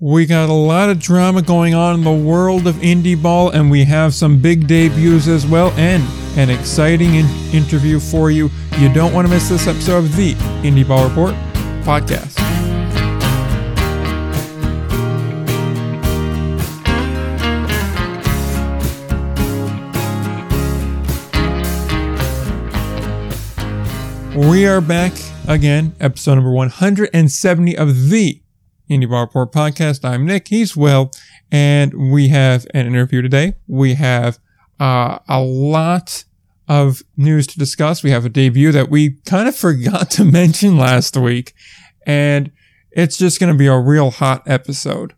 We got a lot of drama going on in the world of indie ball, and we have some big debuts as well, and an exciting in- interview for you. You don't want to miss this episode of the Indie Ball Report podcast. We are back again, episode number 170 of the Indie Ball Report podcast. I'm Nick, he's Will, and we have an interview today. We have uh, a lot of news to discuss. We have a debut that we kind of forgot to mention last week, and it's just going to be a real hot episode.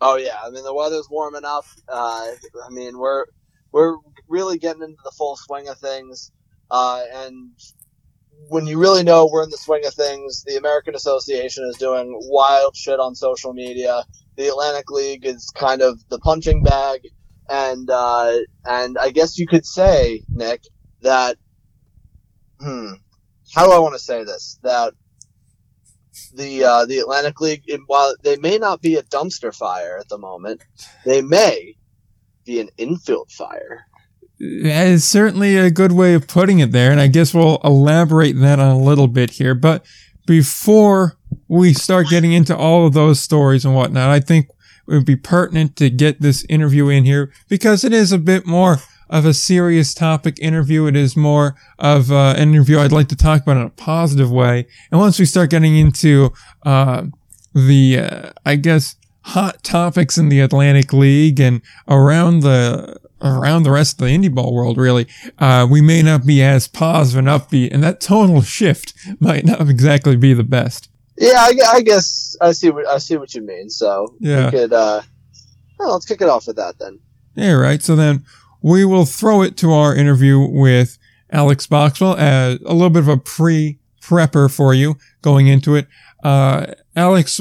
Oh yeah, I mean the weather's warming up. Uh, I mean we're we're really getting into the full swing of things. Uh, and when you really know we're in the swing of things, the American Association is doing wild shit on social media. The Atlantic League is kind of the punching bag, and uh, and I guess you could say, Nick, that hmm, how do I want to say this? That the uh, the Atlantic League, while they may not be a dumpster fire at the moment, they may be an infield fire. That is certainly a good way of putting it there, and I guess we'll elaborate that on a little bit here. But before we start getting into all of those stories and whatnot, I think it would be pertinent to get this interview in here because it is a bit more of a serious topic interview. It is more of uh, an interview I'd like to talk about in a positive way. And once we start getting into uh, the, uh, I guess, hot topics in the Atlantic League and around the around the rest of the indie ball world, really, uh, we may not be as positive and upbeat, and that tonal shift might not exactly be the best. Yeah, I, I guess I see what I see what you mean. So Yeah. we could, uh, well, let's kick it off with that then. Yeah, right. So then we will throw it to our interview with Alex Boxwell as a little bit of a pre prepper for you going into it. Uh, Alex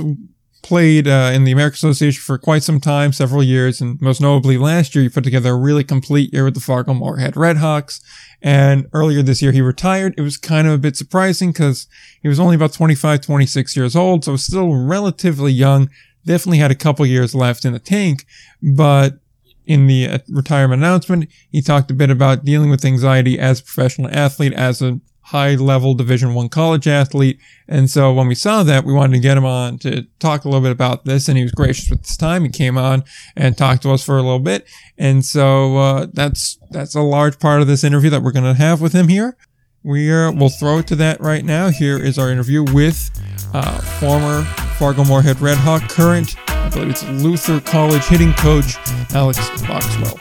played uh, in the American Association for quite some time, several years, and most notably last year, he put together a really complete year with the Fargo Moorhead Redhawks. And earlier this year, he retired. It was kind of a bit surprising because he was only about 25, 26 years old, so still relatively young. Definitely had a couple years left in the tank, but in the uh, retirement announcement, he talked a bit about dealing with anxiety as a professional athlete, as a high level division one college athlete. And so when we saw that, we wanted to get him on to talk a little bit about this. And he was gracious with his time. He came on and talked to us for a little bit. And so, uh, that's, that's a large part of this interview that we're going to have with him here. We are, we'll throw it to that right now. Here is our interview with, uh, former Fargo Moorhead Redhawk, current, I believe it's Luther College hitting coach, Alex Boxwell.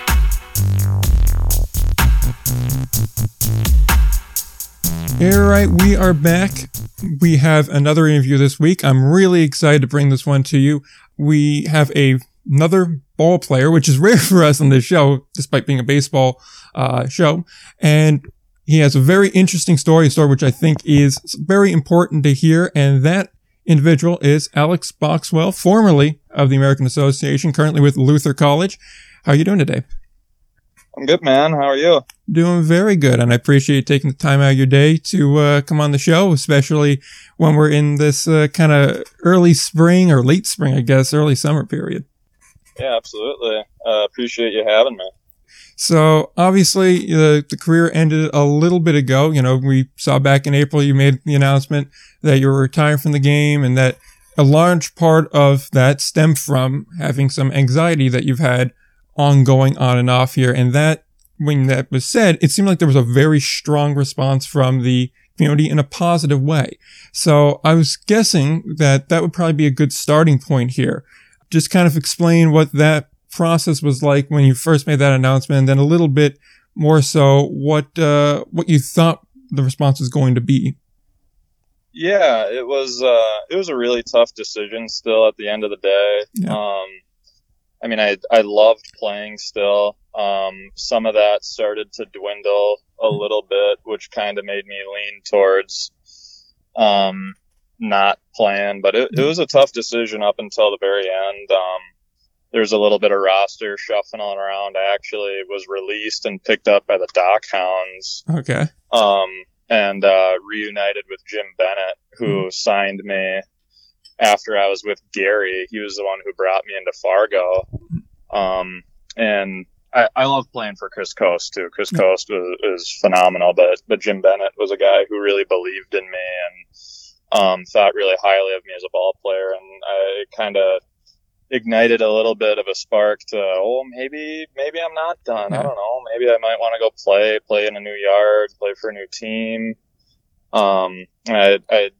All right, we are back. We have another interview this week. I'm really excited to bring this one to you. We have a another ball player, which is rare for us on this show, despite being a baseball uh, show, and he has a very interesting story, a story which I think is very important to hear, and that individual is Alex Boxwell, formerly of the American Association, currently with Luther College. How are you doing today? I'm good, man. How are you? Doing very good, and I appreciate you taking the time out of your day to uh, come on the show, especially when we're in this uh, kind of early spring or late spring, I guess, early summer period. Yeah, absolutely. Uh, appreciate you having me. So obviously, the the career ended a little bit ago. You know, we saw back in April you made the announcement that you were retiring from the game, and that a large part of that stemmed from having some anxiety that you've had ongoing on and off here. And that, when that was said, it seemed like there was a very strong response from the community in a positive way. So I was guessing that that would probably be a good starting point here. Just kind of explain what that process was like when you first made that announcement, and then a little bit more so what uh, what you thought the response was going to be. Yeah, it was uh, it was a really tough decision. Still, at the end of the day, Yeah. um, I mean, I I loved playing still. Um, some of that started to dwindle a little bit, which kind of made me lean towards um, not playing. But it, it was a tough decision up until the very end. Um, there's a little bit of roster shuffling around. I actually was released and picked up by the Dock Hounds Okay. um, and uh, reunited with Jim Bennett, who signed me after I was with Gary. He was the one who brought me into Fargo. Um, and I, I love playing for Chris Coste too. Chris Coste was, was phenomenal, but but Jim Bennett was a guy who really believed in me and um, thought really highly of me as a ball player, and I kind of ignited a little bit of a spark to oh maybe maybe I'm not done. I don't know. Maybe I might want to go play play in a new yard, play for a new team. Um, I, I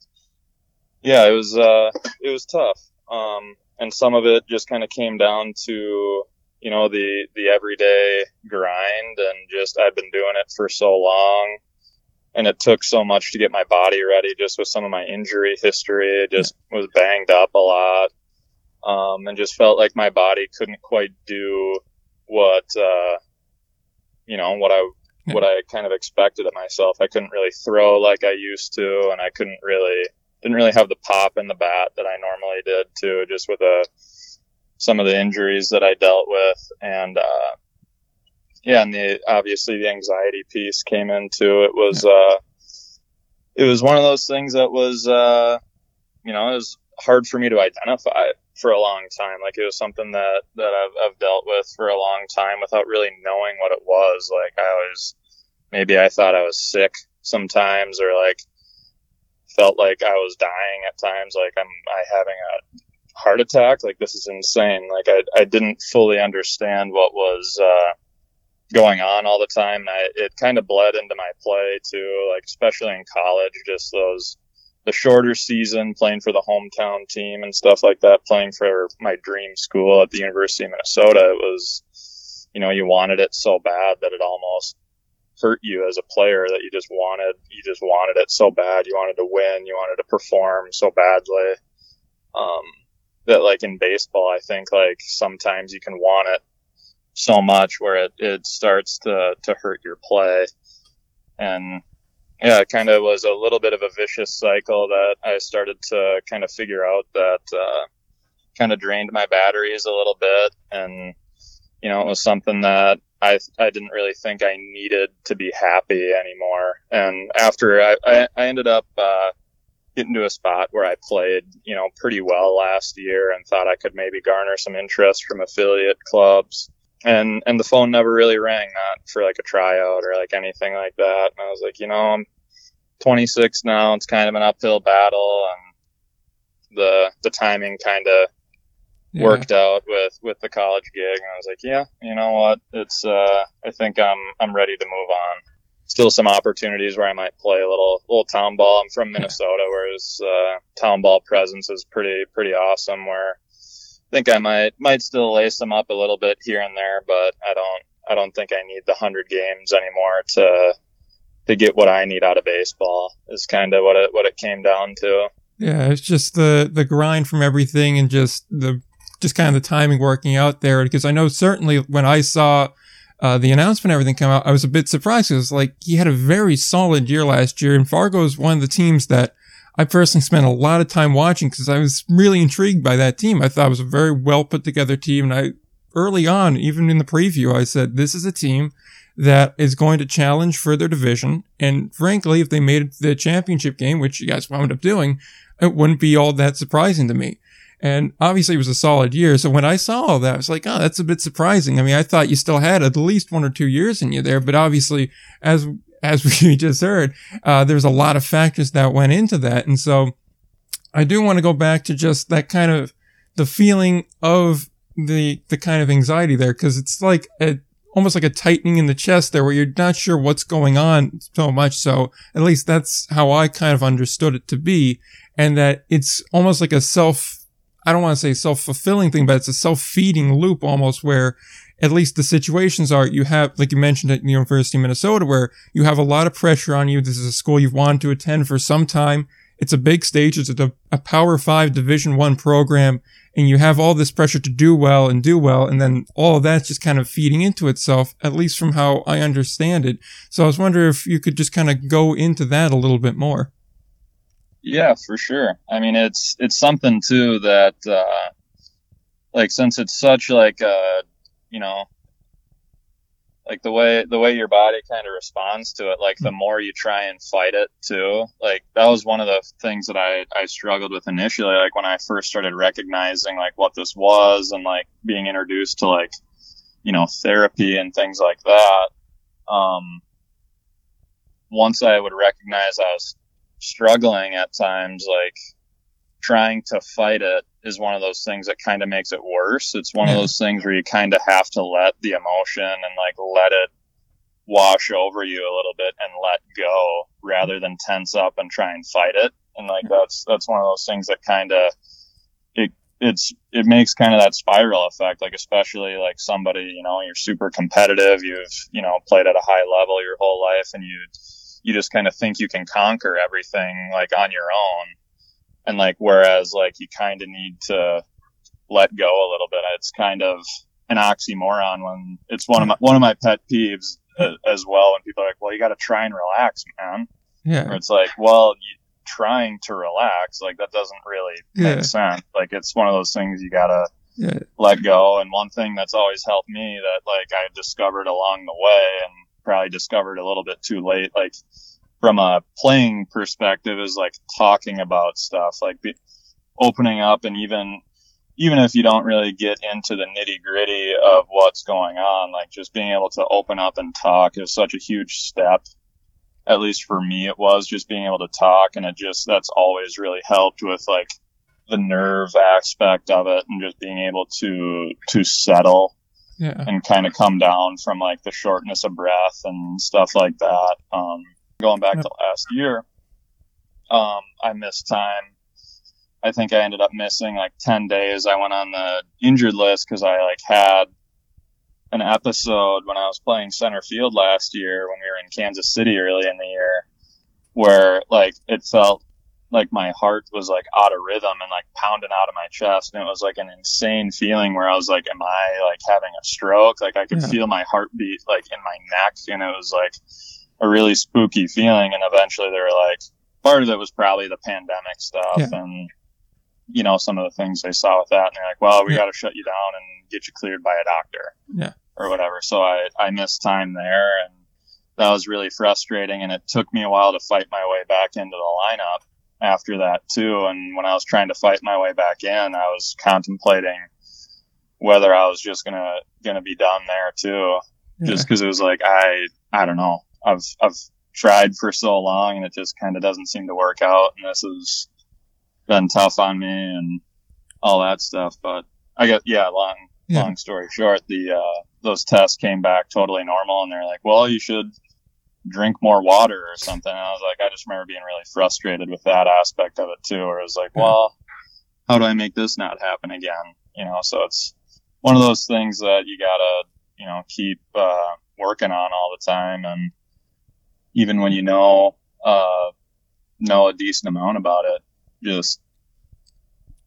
yeah, it was uh, it was tough. Um, and some of it just kind of came down to you know the the everyday grind and just I've been doing it for so long. And it took so much to get my body ready just with some of my injury history. It just was banged up a lot. Um, and just felt like my body couldn't quite do what uh, you know what I what I kind of expected of myself. I couldn't really throw like I used to, and I couldn't really didn't really have the pop in the bat that I normally did too, just with a uh, some of the injuries that I dealt with, and uh, yeah, and the obviously the anxiety piece came into it was uh, it was one of those things that was uh, you know it was hard for me to identify for a long time. Like it was something that that I've, I've dealt with for a long time without really knowing what it was. Like I was maybe I thought I was sick sometimes, or like felt like I was dying at times. Like I'm I having a heart attack. Like this is insane. Like I I didn't fully understand what was. Uh, going on all the time. I, it kind of bled into my play too, like especially in college, just those the shorter season, playing for the hometown team and stuff like that, playing for my dream school at the University of Minnesota, it was, you know, you wanted it so bad that it almost hurt you as a player that you just wanted, you just wanted it so bad. You wanted to win. You wanted to perform so badly. Um, that like in baseball, I think like sometimes you can want it so much where it, it starts to, to hurt your play. And yeah, it kind of was a little bit of a vicious cycle that I started to kind of figure out that uh, kind of drained my batteries a little bit, and you know, it was something that I I didn't really think I needed to be happy anymore. And after I I, I ended up uh, getting to a spot where I played you know pretty well last year and thought I could maybe garner some interest from affiliate clubs. And and the phone never really rang not for like a tryout or like anything like that. And i was like you know i'm 26 now. It's kind of an uphill battle and the the timing kind of yeah. worked out with with the college gig and i was like yeah you know what it's uh i think i'm i'm ready to move on still some opportunities where i might play a little little town ball i'm from minnesota whereas uh town ball presence is pretty pretty awesome where I think I might might still lace them up a little bit here and there, but I don't I don't think I need the hundred games anymore to to get what I need out of baseball. Is kind of what it what it came down to. Yeah, it's just the the grind from everything and just the just kind of the timing working out there. Because I know certainly when I saw uh, the announcement, everything come out, I was a bit surprised because like he had a very solid year last year, and Fargo is one of the teams that I personally spent a lot of time watching because I was really intrigued by that team. I thought it was a very well put together team. And I, early on, even in the preview, I said, this is a team that is going to challenge for their division. And frankly, if they made the championship game, which you guys wound up doing, it wouldn't be all that surprising to me. And obviously it was a solid year. So when I saw all that, I was like, oh, that's a bit surprising. I mean, I thought you still had at least one or two years in you there, but obviously as as we just heard, uh, there's a lot of factors that went into that. And so I do want to go back to just that kind of the feeling of the, the kind of anxiety there. Cause it's like a, almost like a tightening in the chest there where you're not sure what's going on so much. So at least that's how I kind of understood it to be. And that it's almost like a self, I don't want to say self-fulfilling thing, but it's a self-feeding loop almost where at least the situations are you have, like you mentioned at the University of Minnesota, where you have a lot of pressure on you. This is a school you've wanted to attend for some time. It's a big stage. It's a, a Power Five Division One program, and you have all this pressure to do well and do well, and then all of that's just kind of feeding into itself, at least from how I understand it. So I was wondering if you could just kind of go into that a little bit more. Yeah, for sure. I mean, it's it's something too that, uh, like, since it's such like a you know, like the way the way your body kind of responds to it like the more you try and fight it too like that was one of the things that i i struggled with initially like when i first started recognizing like what this was and like being introduced to like you know therapy and things like that um once i would recognize i was struggling at times like trying to fight it is one of those things that kind of makes it worse. It's one yeah. of those things where you kind of have to let the emotion and like let it wash over you a little bit and let go rather than tense up and try and fight it. And like mm-hmm. that's that's one of those things that kind of it it's it makes kind of that spiral effect. Like especially like somebody you know you're super competitive, you've you know played at a high level your whole life, and you you just kind of think you can conquer everything like on your own. And like whereas like you kind of need to let go a little bit. It's kind of an oxymoron when it's one of my one of my pet peeves uh, as well when people are like well you got to try and relax man. Yeah. Or it's like well you, trying to relax like that doesn't really yeah. make sense. Like it's one of those things you gotta yeah. let go. And one thing that's always helped me that like i discovered along the way and probably discovered a little bit too late like from a playing perspective is like talking about stuff, like be, opening up and even even if you don't really get into the nitty gritty of what's going on, like just being able to open up and talk is such a huge step. At least for me, it was just being able to talk, and it just that's always really helped with like the nerve aspect of it, and just being able to to settle yeah. and kind of come down from like the shortness of breath and stuff like that. Um, going back to last year, um, I missed time. I think I ended up missing like 10 days. I went on the injured list because I like had an episode when I was playing center field last year when we were in Kansas City early in the year where like it felt like my heart was like out of rhythm and like pounding out of my chest and it was like an insane feeling where I was like am I like having a stroke like I could yeah. feel my heartbeat like in my neck and it was like a really spooky feeling. And eventually they were like, part of it was probably the pandemic stuff yeah. and, you know, some of the things they saw with that. And they're like, well, we yeah. got to shut you down and get you cleared by a doctor. Yeah. Or whatever. So I, I missed time there and that was really frustrating. And it took me a while to fight my way back into the lineup after that too. And when I was trying to fight my way back in, I was contemplating whether I was just gonna gonna be done there too, yeah. just because it was like I I don't know I've I've tried for so long and it just kind of doesn't seem to work out. And this has been tough on me and all that stuff. But I got yeah, long yeah. long story short, the uh, those tests came back totally normal, and they're like, well, you should drink more water or something. And I was like, I just remember being really frustrated with that aspect of it too, where it was like, yeah. well, how do I make this not happen again? You know, so it's one of those things that you gotta, you know, keep uh, working on all the time and even when you know uh, know a decent amount about it, just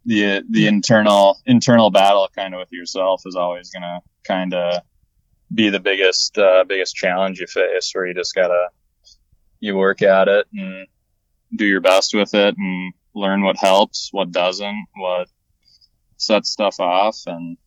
the the internal internal battle kind of with yourself is always gonna kind of be the biggest uh, biggest challenge you face, where you just gotta you work at it and do your best with it and learn what helps, what doesn't, what sets stuff off, and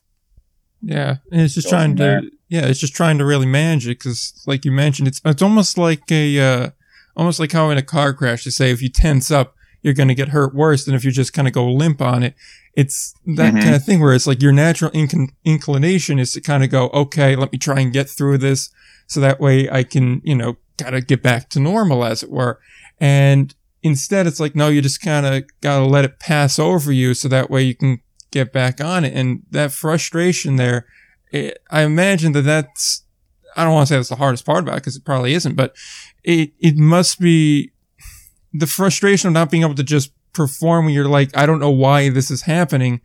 yeah, and it's just trying to there. yeah, it's just trying to really manage it because, like you mentioned, it's it's almost like a uh, almost like how in a car crash they say if you tense up, you're going to get hurt worse than if you just kind of go limp on it. It's that mm-hmm. kind of thing where it's like your natural inc- inclination is to kind of go, okay, let me try and get through this, so that way I can, you know, gotta get back to normal, as it were. And instead, it's like, no, you just kind of gotta let it pass over you, so that way you can get back on it. And that frustration there, it, I imagine that that's, I don't want to say that's the hardest part about it because it probably isn't, but it, it must be the frustration of not being able to just perform when you're like, I don't know why this is happening.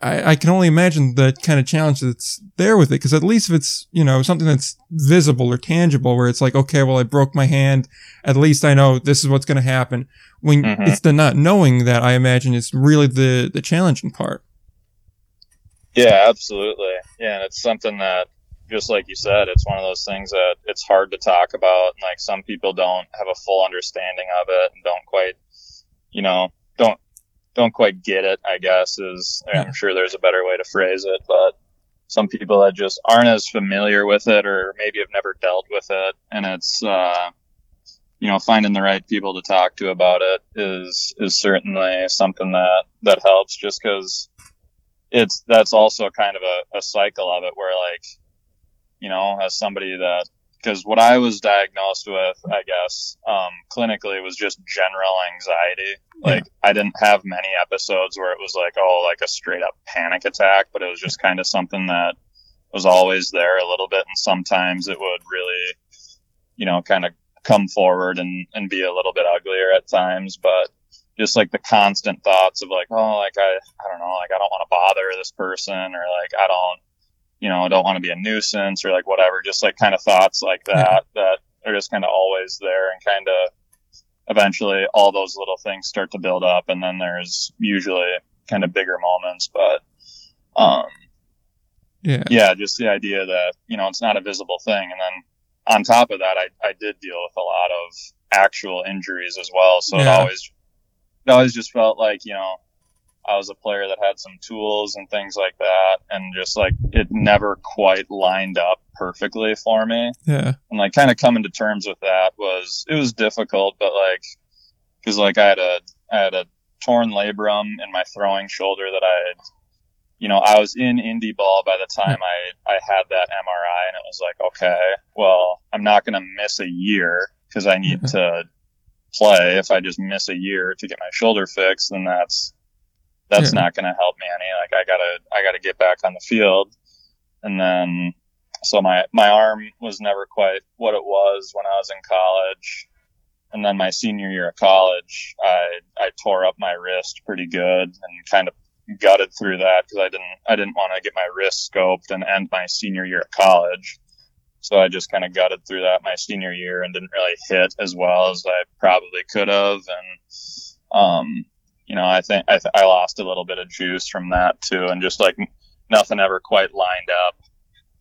I, I can only imagine the kind of challenge that's there with it. Cause at least if it's, you know, something that's visible or tangible where it's like, okay, well, I broke my hand. At least I know this is what's going to happen. When mm-hmm. it's the not knowing that I imagine is really the, the challenging part. Yeah, absolutely. Yeah, and it's something that just like you said, it's one of those things that it's hard to talk about. And like some people don't have a full understanding of it and don't quite, you know, don't don't quite get it. I guess is I'm sure there's a better way to phrase it, but some people that just aren't as familiar with it or maybe have never dealt with it. And it's, uh, you know, finding the right people to talk to about it is, is certainly something that, that helps just because it's, that's also kind of a, a cycle of it where like, you know, as somebody that because what I was diagnosed with, I guess, um, clinically was just general anxiety. Like yeah. I didn't have many episodes where it was like, oh, like a straight up panic attack, but it was just kind of something that was always there a little bit. And sometimes it would really, you know, kind of come forward and, and be a little bit uglier at times. But just like the constant thoughts of like, oh, like I, I don't know, like I don't want to bother this person or like I don't, you know, I don't want to be a nuisance or like whatever, just like kind of thoughts like that yeah. that are just kind of always there and kind of eventually all those little things start to build up and then there's usually kind of bigger moments, but, um, yeah, yeah, just the idea that, you know, it's not a visible thing. And then on top of that, I, I did deal with a lot of actual injuries as well. So yeah. it always, it always just felt like, you know, I was a player that had some tools and things like that, and just like it never quite lined up perfectly for me. Yeah. And like kind of coming to terms with that was it was difficult, but like because like I had a I had a torn labrum in my throwing shoulder that I had. You know, I was in indie ball by the time I I had that MRI, and it was like, okay, well, I'm not going to miss a year because I need to play. If I just miss a year to get my shoulder fixed, then that's that's yeah. not going to help me any. Like I gotta, I gotta get back on the field. And then, so my, my arm was never quite what it was when I was in college. And then my senior year of college, I, I tore up my wrist pretty good and kind of gutted through that because I didn't, I didn't want to get my wrist scoped and end my senior year of college. So I just kind of gutted through that my senior year and didn't really hit as well as I probably could have. And, um, you know, I think I, th- I lost a little bit of juice from that too, and just like nothing ever quite lined up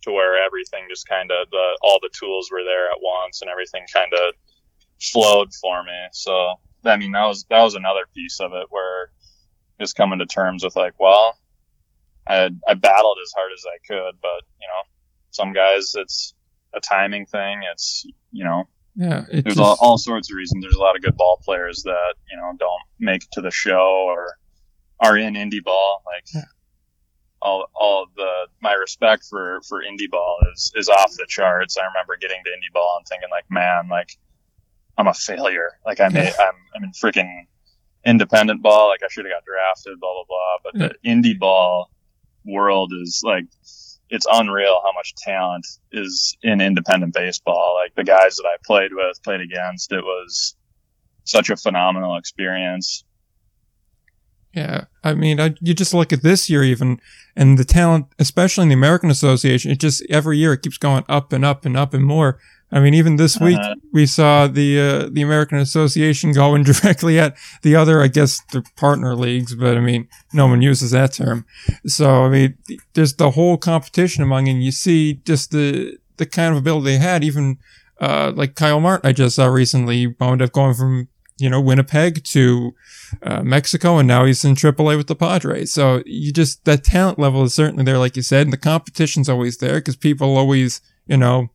to where everything just kind of the all the tools were there at once and everything kind of flowed for me. So I mean that was that was another piece of it where just coming to terms with like, well, I I battled as hard as I could, but you know, some guys it's a timing thing. It's you know yeah, there's just... all, all, sorts of reasons. There's a lot of good ball players that you know don't make it to the show or are in indie ball. Like yeah. all, all the my respect for for indie ball is is off the charts. I remember getting to indie ball and thinking like, man, like I'm a failure. Like I made, I'm I'm in freaking independent ball. Like I should have got drafted. Blah blah blah. But yeah. the indie ball world is like it's unreal how much talent is in independent baseball. Like the guys that I played with, played against, it was such a phenomenal experience. Yeah, I mean, I, you just look at this year even, and the talent, especially in the American Association, it just every year it keeps going up and up and up and more. I mean, even this week uh-huh. we saw the uh, the American Association going directly at the other, I guess, the partner leagues, but I mean, no one uses that term. So I mean, there's the whole competition among, and you see just the the kind of ability they had. Even uh, like Kyle Martin, I just saw recently wound up going from you know Winnipeg to uh, Mexico, and now he's in AAA with the Padres. So you just that talent level is certainly there, like you said, and the competition's always there because people always, you know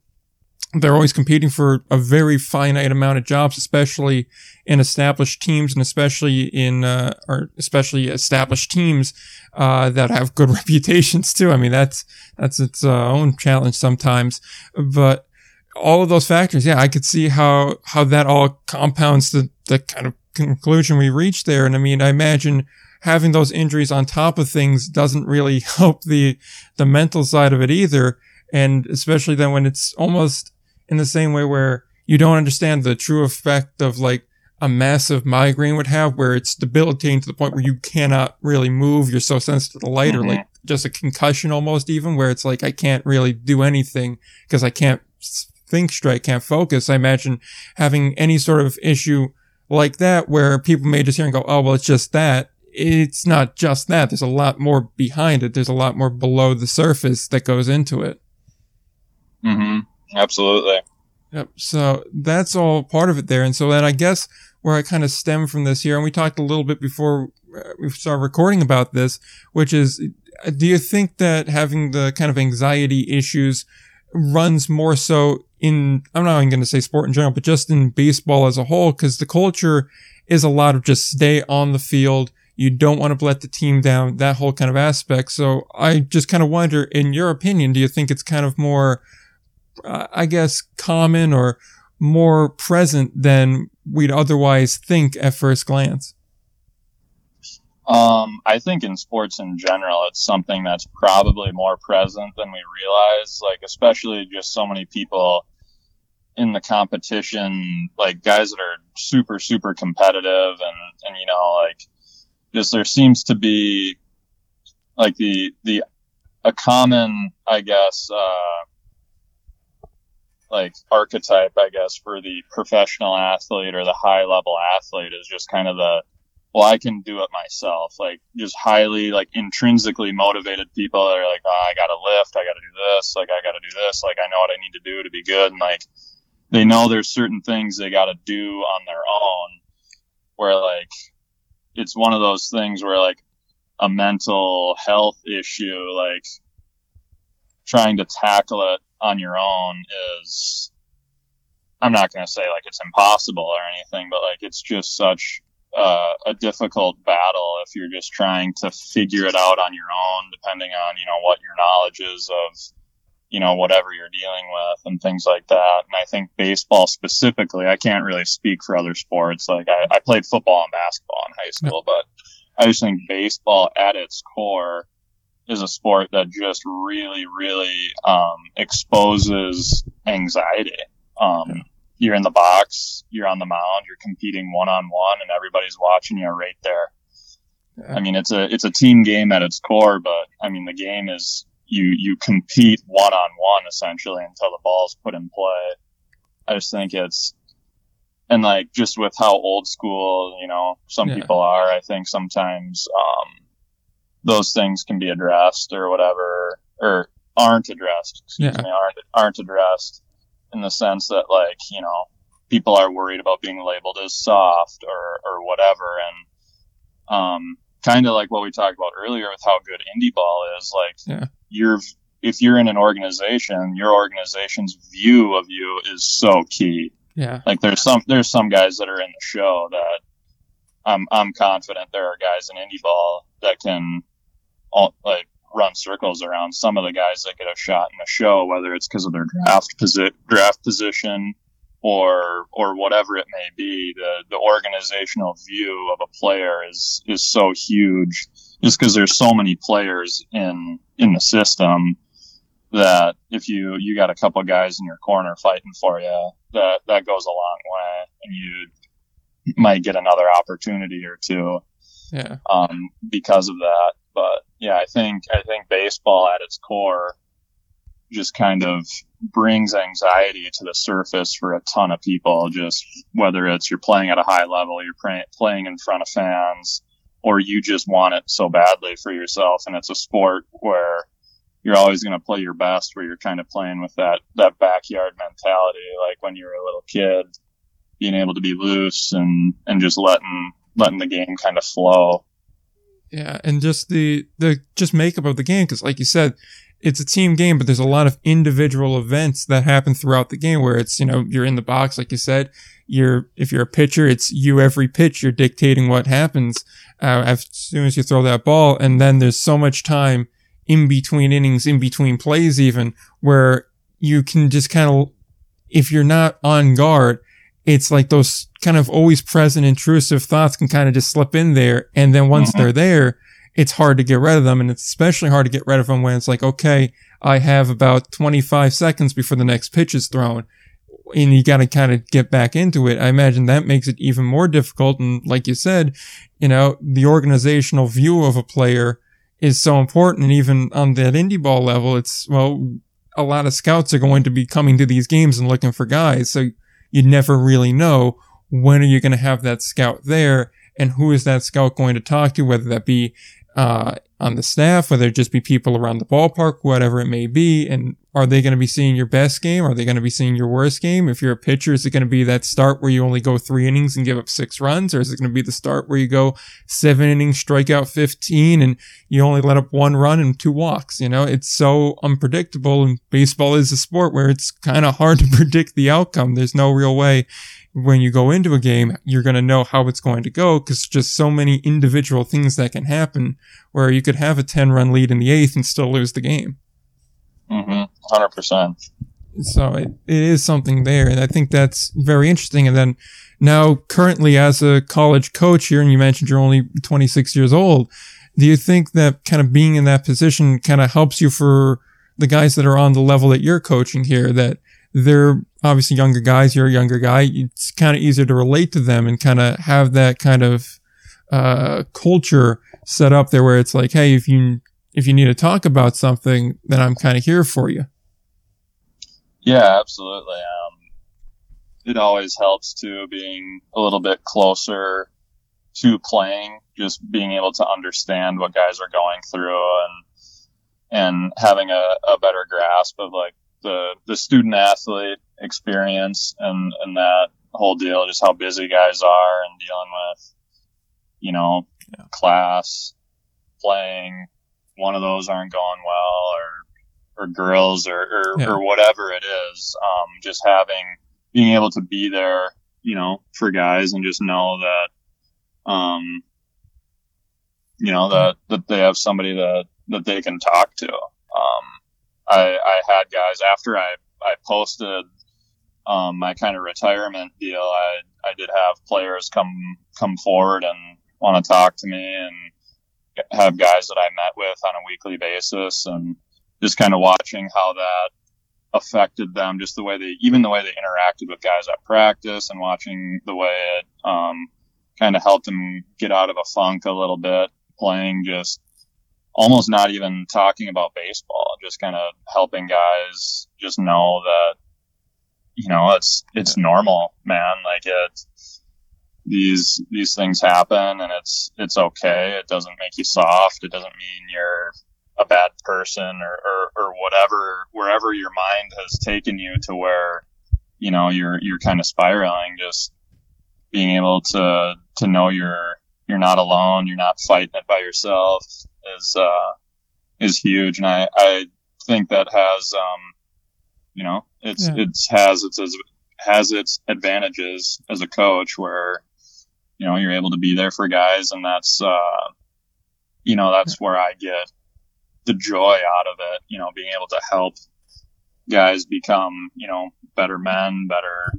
they're always competing for a very finite amount of jobs, especially in established teams and especially in, uh, or especially established teams, uh, that have good reputations too. I mean, that's, that's its uh, own challenge sometimes, but all of those factors, yeah, I could see how, how that all compounds the, the kind of conclusion we reached there. And I mean, I imagine having those injuries on top of things doesn't really help the, the mental side of it either. And especially then when it's almost, in the same way where you don't understand the true effect of like a massive migraine would have, where it's debilitating to the point where you cannot really move. You're so sensitive to the light, mm-hmm. or like just a concussion almost, even where it's like I can't really do anything because I can't think straight, can't focus. I imagine having any sort of issue like that, where people may just hear and go, "Oh, well, it's just that." It's not just that. There's a lot more behind it. There's a lot more below the surface that goes into it. Mm-hmm. Absolutely. Yep. So that's all part of it there. And so then I guess where I kind of stem from this here, and we talked a little bit before uh, we started recording about this, which is do you think that having the kind of anxiety issues runs more so in, I'm not even going to say sport in general, but just in baseball as a whole? Cause the culture is a lot of just stay on the field. You don't want to let the team down, that whole kind of aspect. So I just kind of wonder, in your opinion, do you think it's kind of more, uh, I guess, common or more present than we'd otherwise think at first glance? Um, I think in sports in general, it's something that's probably more present than we realize. Like, especially just so many people in the competition, like guys that are super, super competitive and, and, you know, like just there seems to be like the, the, a common, I guess, uh, like archetype, I guess, for the professional athlete or the high level athlete is just kind of the, well, I can do it myself. Like just highly like intrinsically motivated people that are like, oh, I got to lift, I got to do this, like I got to do this, like I know what I need to do to be good, and like they know there's certain things they got to do on their own. Where like it's one of those things where like a mental health issue, like trying to tackle it on your own is I'm not going to say like it's impossible or anything, but like it's just such uh, a difficult battle if you're just trying to figure it out on your own, depending on you know what your knowledge is of you know whatever you're dealing with and things like that. And I think baseball specifically, I can't really speak for other sports. Like I, I played football and basketball in high school, but I just think baseball at its core is a sport that just really, really um, exposes anxiety. Um, you're in the box, you're on the mound, you're competing one on one, and everybody's watching you right there. Yeah. I mean, it's a it's a team game at its core, but I mean, the game is you you compete one on one essentially until the ball's put in play. I just think it's and like just with how old school you know some yeah. people are, I think sometimes um, those things can be addressed or whatever or aren't addressed. Excuse yeah. me, aren't aren't addressed in the sense that like you know people are worried about being labeled as soft or or whatever and um kind of like what we talked about earlier with how good indie ball is like yeah. you're if you're in an organization your organization's view of you is so key yeah like there's some there's some guys that are in the show that i'm i'm confident there are guys in indie ball that can all, like run circles around some of the guys that get a shot in the show, whether it's because of their draft posi- draft position or or whatever it may be. The the organizational view of a player is is so huge, just because there's so many players in in the system that if you you got a couple guys in your corner fighting for you, that that goes a long way, and you might get another opportunity or two. Yeah. Um, because of that, but yeah, I think I think baseball at its core just kind of brings anxiety to the surface for a ton of people. Just whether it's you're playing at a high level, you're playing playing in front of fans, or you just want it so badly for yourself. And it's a sport where you're always going to play your best, where you're kind of playing with that that backyard mentality, like when you were a little kid, being able to be loose and and just letting letting the game kind of flow. Yeah, and just the the just makeup of the game because, like you said, it's a team game, but there's a lot of individual events that happen throughout the game where it's you know you're in the box, like you said. You're if you're a pitcher, it's you every pitch. You're dictating what happens uh, as soon as you throw that ball, and then there's so much time in between innings, in between plays, even where you can just kind of if you're not on guard, it's like those kind of always present intrusive thoughts can kind of just slip in there. And then once mm-hmm. they're there, it's hard to get rid of them. And it's especially hard to get rid of them when it's like, okay, I have about 25 seconds before the next pitch is thrown. And you got to kind of get back into it. I imagine that makes it even more difficult. And like you said, you know, the organizational view of a player is so important. And even on that indie ball level, it's, well, a lot of scouts are going to be coming to these games and looking for guys. So you never really know when are you going to have that scout there and who is that scout going to talk to, whether that be uh, on the staff, whether it just be people around the ballpark, whatever it may be. And are they going to be seeing your best game? Are they going to be seeing your worst game? If you're a pitcher, is it going to be that start where you only go three innings and give up six runs? Or is it going to be the start where you go seven innings, strike out 15 and you only let up one run and two walks? You know, it's so unpredictable and baseball is a sport where it's kind of hard to predict the outcome. There's no real way when you go into a game, you're going to know how it's going to go because just so many individual things that can happen where you could have a 10 run lead in the eighth and still lose the game. Mm-hmm. 100%. So it, it is something there. And I think that's very interesting. And then now currently as a college coach here, and you mentioned you're only 26 years old. Do you think that kind of being in that position kind of helps you for the guys that are on the level that you're coaching here that they're obviously younger guys. You're a younger guy. It's kind of easier to relate to them and kind of have that kind of uh, culture set up there where it's like, hey, if you if you need to talk about something, then I'm kind of here for you. Yeah, absolutely. Um, it always helps to being a little bit closer to playing, just being able to understand what guys are going through and and having a, a better grasp of like the the student athlete experience and and that whole deal, just how busy guys are and dealing with, you know, yeah. class, playing, one of those aren't going well, or or girls, or or, yeah. or whatever it is. Um, just having being able to be there, you know, for guys and just know that, um, you know that that they have somebody that that they can talk to. Um, I, I had guys after I, I posted um, my kind of retirement deal. I, I did have players come come forward and want to talk to me and have guys that I met with on a weekly basis and just kind of watching how that affected them, just the way they, even the way they interacted with guys at practice and watching the way it um, kind of helped them get out of a funk a little bit, playing just almost not even talking about baseball, just kind of helping guys just know that, you know, it's, it's normal, man. Like it, these, these things happen and it's, it's okay. It doesn't make you soft. It doesn't mean you're a bad person or, or, or whatever, wherever your mind has taken you to where, you know, you're, you're kind of spiraling, just being able to, to know you're, you're not alone. You're not fighting it by yourself is uh, is huge, and I, I think that has um, you know it's yeah. it's has its has its advantages as a coach where you know you're able to be there for guys, and that's uh, you know that's where I get the joy out of it. You know, being able to help guys become you know better men, better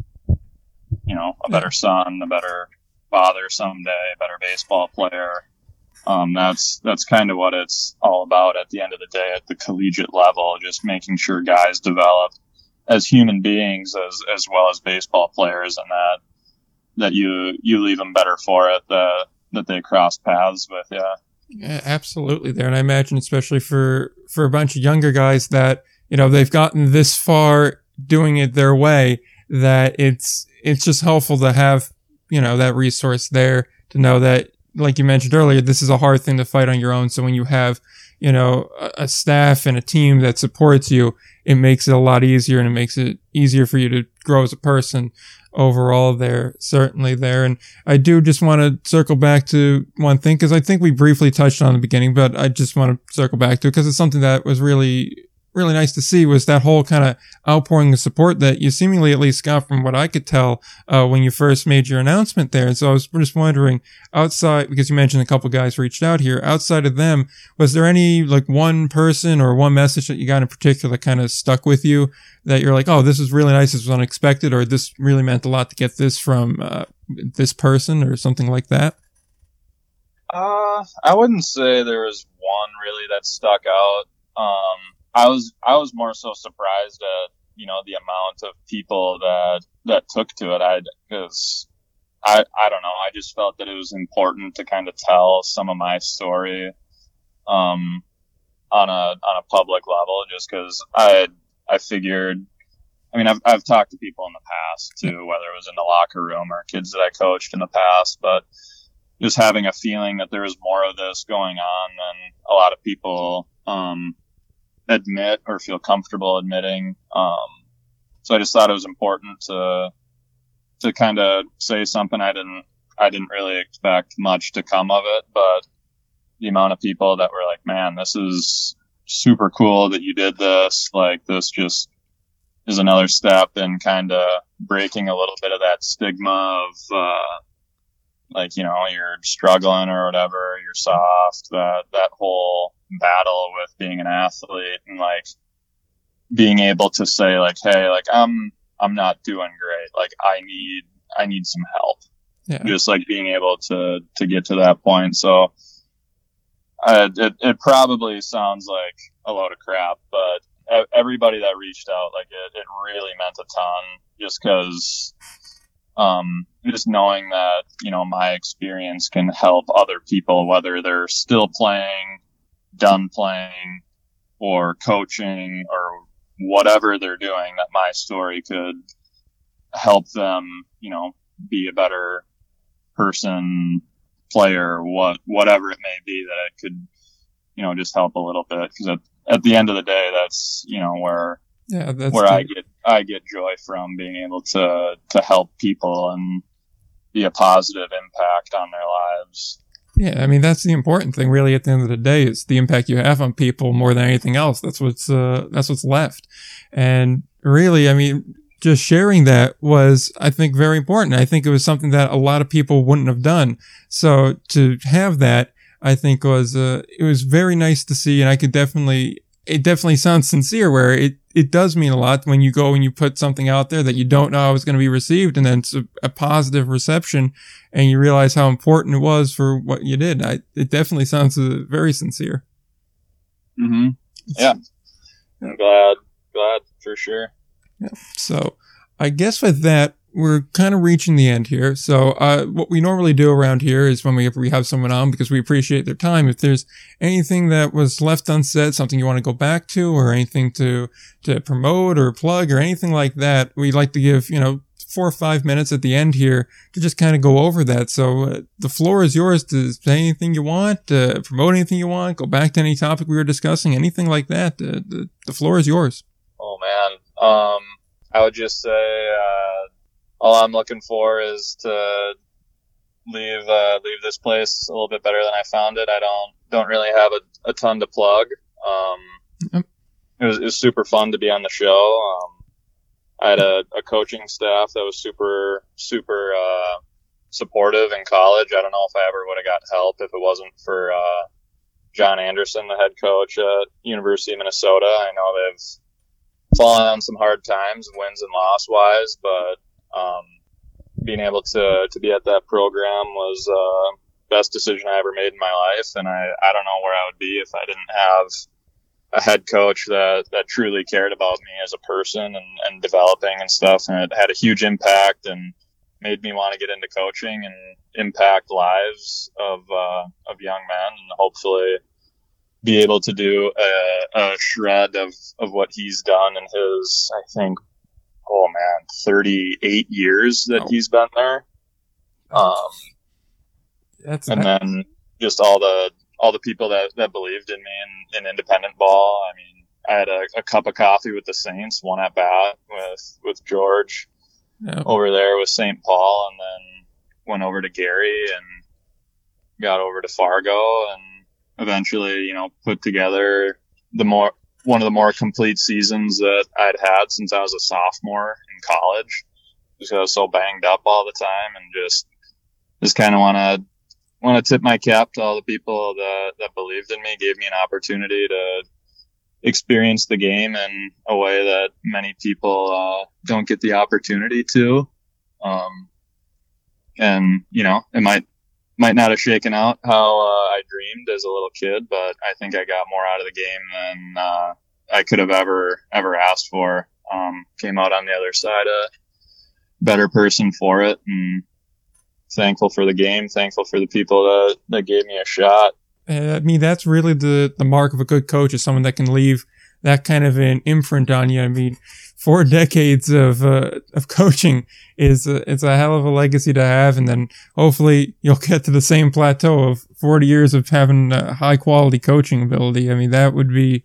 you know a better son, a better father someday, a better baseball player um, that's that's kind of what it's all about at the end of the day at the collegiate level, just making sure guys develop as human beings as as well as baseball players, and that that you you leave them better for it. That that they cross paths with, yeah. Yeah, absolutely. There, and I imagine especially for for a bunch of younger guys that you know they've gotten this far doing it their way that it's it's just helpful to have you know that resource there to know that like you mentioned earlier, this is a hard thing to fight on your own. So when you have, you know, a, a staff and a team that supports you, it makes it a lot easier and it makes it easier for you to grow as a person overall there, certainly there. And I do just want to circle back to one thing because I think we briefly touched on the beginning, but I just want to circle back to it because it's something that was really really nice to see was that whole kind of outpouring of support that you seemingly at least got from what I could tell uh, when you first made your announcement there. And so I was just wondering, outside because you mentioned a couple guys reached out here, outside of them, was there any like one person or one message that you got in particular kind of stuck with you that you're like, oh, this was really nice, this was unexpected, or this really meant a lot to get this from uh, this person or something like that? Uh, I wouldn't say there was one really that stuck out. Um, I was I was more so surprised at you know the amount of people that that took to it. I because I I don't know. I just felt that it was important to kind of tell some of my story um, on a on a public level, just because I I figured. I mean, I've I've talked to people in the past too, whether it was in the locker room or kids that I coached in the past, but just having a feeling that there was more of this going on than a lot of people um, admit or feel comfortable admitting. Um, so I just thought it was important to to kind of say something I didn't I didn't really expect much to come of it, but the amount of people that were like, "Man, this is super cool that you did this. Like this just is another step in kind of breaking a little bit of that stigma of uh, like you know you're struggling or whatever, you're soft. That that whole battle with being an athlete and like being able to say like, hey, like I'm I'm not doing great. Like I need I need some help. Yeah. Just like being able to to get to that point. So uh, it it probably sounds like a load of crap, but everybody that reached out, like it, it really meant a ton. Just because, um, just knowing that you know my experience can help other people, whether they're still playing, done playing, or coaching, or whatever they're doing, that my story could help them, you know, be a better person, player, what whatever it may be, that it could, you know, just help a little bit. Because at, at the end of the day, that's you know where yeah, that's where the... I get I get joy from being able to to help people and be a positive impact on their lives. Yeah, I mean that's the important thing. Really, at the end of the day, it's the impact you have on people more than anything else. That's what's uh, that's what's left. And really, I mean, just sharing that was, I think, very important. I think it was something that a lot of people wouldn't have done. So to have that, I think was uh, it was very nice to see, and I could definitely it definitely sounds sincere where it, it does mean a lot when you go and you put something out there that you don't know how it's going to be received and then it's a, a, positive reception and you realize how important it was for what you did. I, it definitely sounds uh, very sincere. Mm-hmm. Yeah. I'm glad, glad for sure. Yeah. So I guess with that, we're kind of reaching the end here. So, uh, what we normally do around here is when we, we have someone on because we appreciate their time. If there's anything that was left unsaid, something you want to go back to or anything to, to promote or plug or anything like that, we'd like to give, you know, four or five minutes at the end here to just kind of go over that. So uh, the floor is yours to say anything you want, uh, promote anything you want, go back to any topic we were discussing, anything like that. Uh, the, the floor is yours. Oh man. Um, I would just say, uh, all I'm looking for is to leave uh, leave this place a little bit better than I found it. I don't don't really have a, a ton to plug. Um, it, was, it was super fun to be on the show. Um, I had a, a, coaching staff that was super super uh, supportive in college. I don't know if I ever would have got help if it wasn't for uh, John Anderson, the head coach at University of Minnesota. I know they've fallen on some hard times, wins and loss wise, but um, being able to to be at that program was uh, best decision I ever made in my life, and I I don't know where I would be if I didn't have a head coach that that truly cared about me as a person and, and developing and stuff, and it had a huge impact and made me want to get into coaching and impact lives of uh, of young men and hopefully be able to do a, a shred of, of what he's done in his I think oh man, 38 years that oh. he's been there. Um, That's and nice. then just all the all the people that, that believed in me in, in independent ball. I mean, I had a, a, cup of coffee with the Saints, one at bat with with George yep. over there with St. Paul, and then went over to Gary and got over to Fargo, and eventually, you know, put together the more one of the more complete seasons that I'd had since I was a sophomore in college. Just I was so banged up all the time and just just kind of want to want to tip my cap to all the people that that believed in me, gave me an opportunity to experience the game in a way that many people uh, don't get the opportunity to. Um, and you know, it might might not have shaken out how uh, I dreamed as a little kid, but I think I got more out of the game than uh, I could have ever ever asked for. Um, came out on the other side a better person for it, and thankful for the game, thankful for the people that that gave me a shot. I mean, that's really the the mark of a good coach is someone that can leave that kind of an imprint on you. I mean, four decades of uh, of coaching is a, it's a hell of a legacy to have, and then hopefully you'll get to the same plateau of 40 years of having high quality coaching ability. I mean, that would be,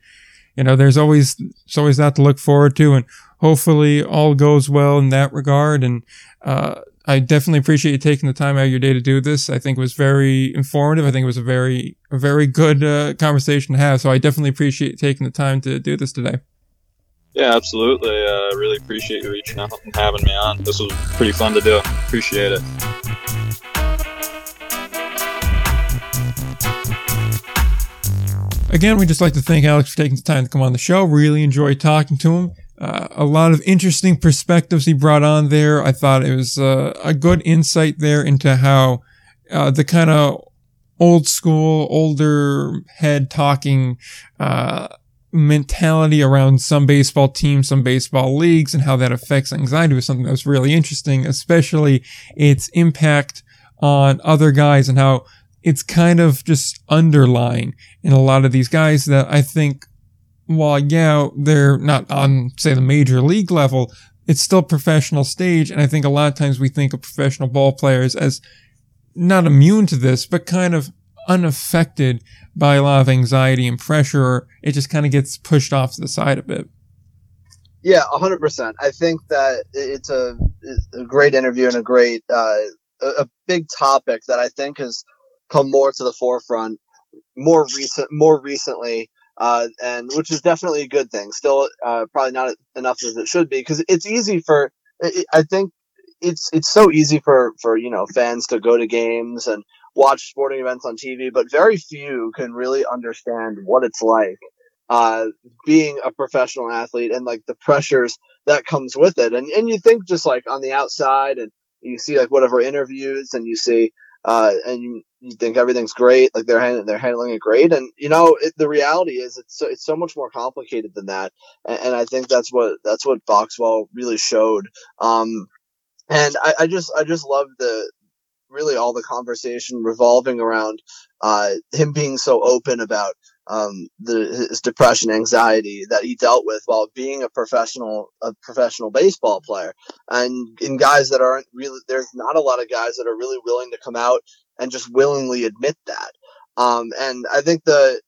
you know, there's always there's always that to look forward to, and hopefully all goes well in that regard. And uh, I definitely appreciate you taking the time out of your day to do this. I think it was very informative. I think it was a very, a very good uh, conversation to have. So I definitely appreciate you taking the time to do this today. Yeah, absolutely. Uh, I uh, really appreciate you reaching out and having me on. This was pretty fun to do. Appreciate it. Again, we'd just like to thank Alex for taking the time to come on the show. Really enjoyed talking to him. Uh, a lot of interesting perspectives he brought on there. I thought it was uh, a good insight there into how uh, the kind of old school, older head talking uh, mentality around some baseball teams, some baseball leagues, and how that affects anxiety was something that was really interesting, especially its impact on other guys and how it's kind of just underlying in a lot of these guys that I think while yeah, they're not on, say, the major league level, it's still professional stage. And I think a lot of times we think of professional ball players as not immune to this, but kind of unaffected by a lot of anxiety and pressure. It just kind of gets pushed off to the side a bit. Yeah, hundred percent. I think that it's a, a great interview and a great, uh, a big topic that I think has come more to the forefront more recent, more recently uh, and which is definitely a good thing. Still, uh, probably not enough as it should be because it's easy for. I think it's it's so easy for for you know fans to go to games and watch sporting events on TV, but very few can really understand what it's like uh, being a professional athlete and like the pressures that comes with it. And and you think just like on the outside and you see like whatever interviews and you see uh, and you, you think everything's great, like they're hand, they're handling it great, and you know it, the reality is it's so, it's so much more complicated than that, and, and, I think that's what that's what Boxwell really showed. Um, and I, I just I just love the really all the conversation revolving around uh, him being so open about um, the, his depression, anxiety that he dealt with while being a professional, a professional baseball player. And in guys that aren't really, there's not a lot of guys that are really willing to come out and just willingly admit that. Um, and I think the,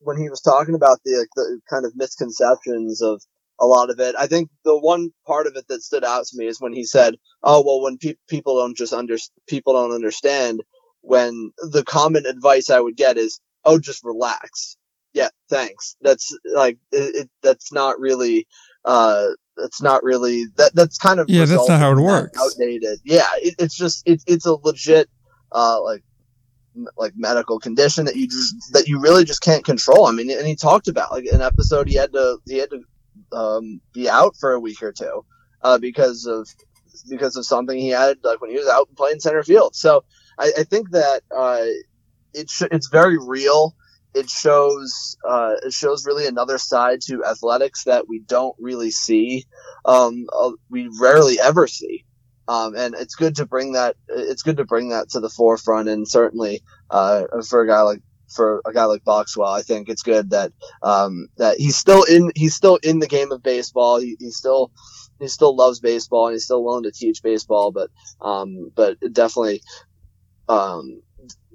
when he was talking about the, the kind of misconceptions of a lot of it, I think the one part of it that stood out to me is when he said, "Oh, well, when pe- people don't just under people don't understand." When the common advice I would get is, oh, just relax. Yeah, thanks. That's like it, it that's not really uh that's not really that that's kind of yeah that's not how it works outdated yeah it, it's just it, it's a legit uh like like medical condition that you just that you really just can't control i mean and he talked about like an episode he had to he had to um, be out for a week or two uh, because of because of something he had like when he was out playing center field so i, I think that uh, it sh- it's very real. It shows uh, it shows really another side to athletics that we don't really see. Um, uh, we rarely ever see. Um, and it's good to bring that. It's good to bring that to the forefront, and certainly uh, for a guy like for a guy like Boxwell, I think it's good that um, that he's still in he's still in the game of baseball. He, still he still loves baseball and he's still willing to teach baseball. But um, but definitely um,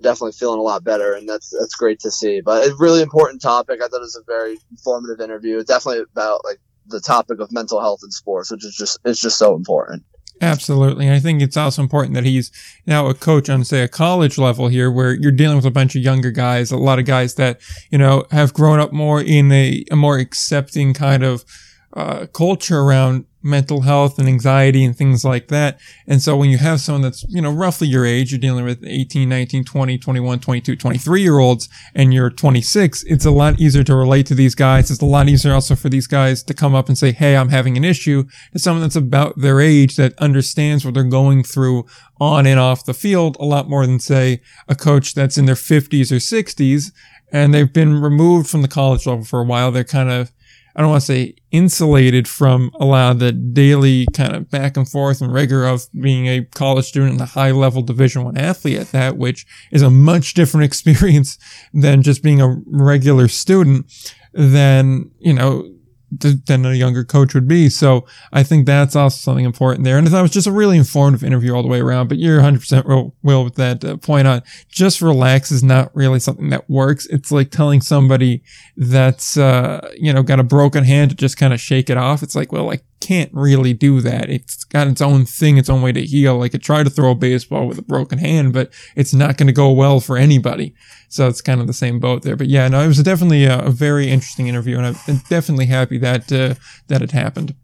definitely feeling a lot better, and that's that's great to see. But a really important topic. I thought it was a very informative interview. Definitely about like the topic of mental health in sports, which is just it's just so important. Absolutely. I think it's also important that he's now a coach on, say, a college level here where you're dealing with a bunch of younger guys, a lot of guys that, you know, have grown up more in a, a more accepting kind of uh, culture around mental health and anxiety and things like that. And so when you have someone that's, you know, roughly your age, you're dealing with 18, 19, 20, 21, 22, 23 year olds, and you're 26, it's a lot easier to relate to these guys. It's a lot easier also for these guys to come up and say, Hey, I'm having an issue to someone that's about their age that understands what they're going through on and off the field a lot more than say a coach that's in their 50s or 60s and they've been removed from the college level for a while. They're kind of, I don't want to say insulated from a lot of the daily kind of back and forth and rigor of being a college student and a high level division one athlete at that, which is a much different experience than just being a regular student. than, you know, than a younger coach would be. So I think that's also something important there. And that was just a really informative interview all the way around. But you're 100% real, will with that uh, point on just relax is not really something that works. It's like telling somebody that's, uh, you know, got a broken hand to just kind of shake it off. It's like, well, I can't really do that. It's got its own thing, its own way to heal. Like, I could try to throw a baseball with a broken hand, but it's not going to go well for anybody. So it's kind of the same boat there. But yeah, no, it was definitely a, a very interesting interview, and I'm definitely happy that uh, that it happened.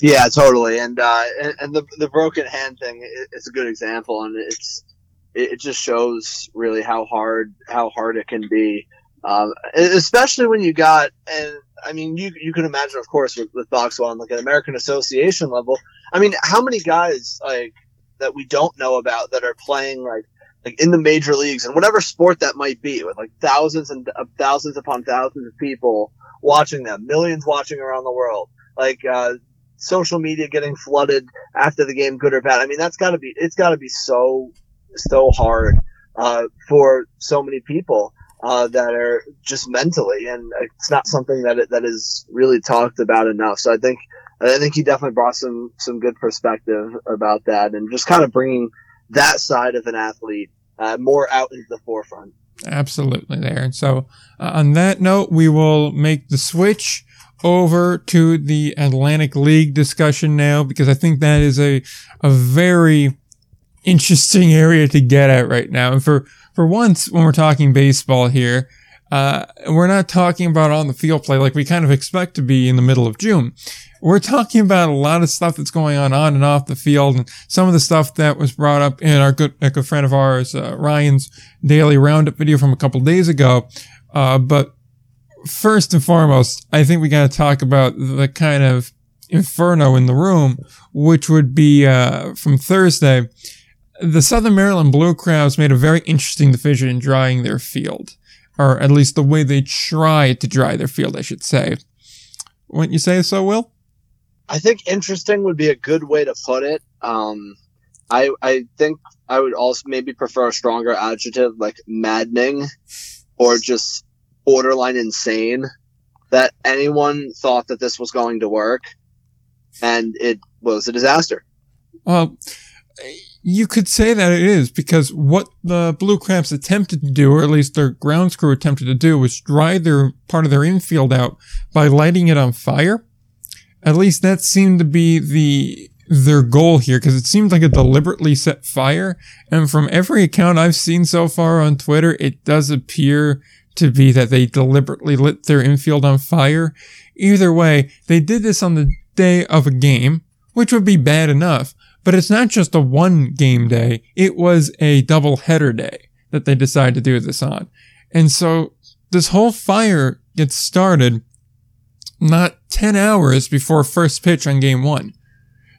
Yeah, totally, and uh, and, and the the broken hand thing is a good example, and it's it just shows really how hard how hard it can be, um, especially when you got and I mean you you can imagine, of course, with, with Boxwell on like an American Association level. I mean, how many guys like that we don't know about that are playing like like in the major leagues and whatever sport that might be with like thousands and uh, thousands upon thousands of people watching them, millions watching around the world, like, uh, social media getting flooded after the game, good or bad. I mean, that's gotta be, it's gotta be so, so hard, uh, for so many people. Uh, that are just mentally, and it's not something that that is really talked about enough. So I think I think he definitely brought some some good perspective about that, and just kind of bringing that side of an athlete uh, more out into the forefront. Absolutely, there. And so, uh, on that note, we will make the switch over to the Atlantic League discussion now because I think that is a a very interesting area to get at right now. And for for once, when we're talking baseball here, uh, we're not talking about on the field play like we kind of expect to be in the middle of June we're talking about a lot of stuff that's going on on and off the field and some of the stuff that was brought up in our good, a good friend of ours, uh, Ryan's daily roundup video from a couple days ago. Uh, but first and foremost, I think we got to talk about the kind of inferno in the room, which would be, uh, from Thursday. The Southern Maryland Blue Crabs made a very interesting decision in drying their field, or at least the way they tried to dry their field, I should say. Wouldn't you say so, Will? I think interesting would be a good way to put it. Um, I I think I would also maybe prefer a stronger adjective like maddening, or just borderline insane. That anyone thought that this was going to work, and it was a disaster. Well, you could say that it is because what the Blue Crabs attempted to do, or at least their grounds crew attempted to do, was dry their part of their infield out by lighting it on fire. At least that seemed to be the their goal here because it seemed like a deliberately set fire. And from every account I've seen so far on Twitter, it does appear to be that they deliberately lit their infield on fire. Either way, they did this on the day of a game, which would be bad enough. But it's not just a one game day. It was a double header day that they decided to do this on. And so this whole fire gets started not 10 hours before first pitch on game one.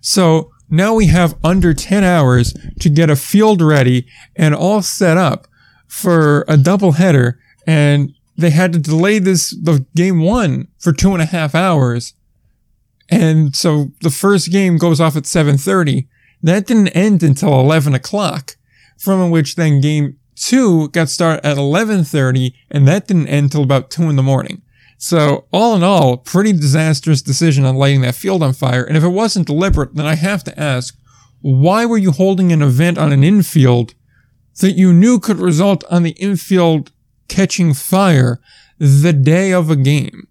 So now we have under 10 hours to get a field ready and all set up for a double header. And they had to delay this, the game one for two and a half hours. And so the first game goes off at 7.30. That didn't end until 11 o'clock, from which then game two got started at 11.30 and that didn't end till about two in the morning. So, all in all, pretty disastrous decision on lighting that field on fire. And if it wasn't deliberate, then I have to ask, why were you holding an event on an infield that you knew could result on the infield catching fire the day of a game?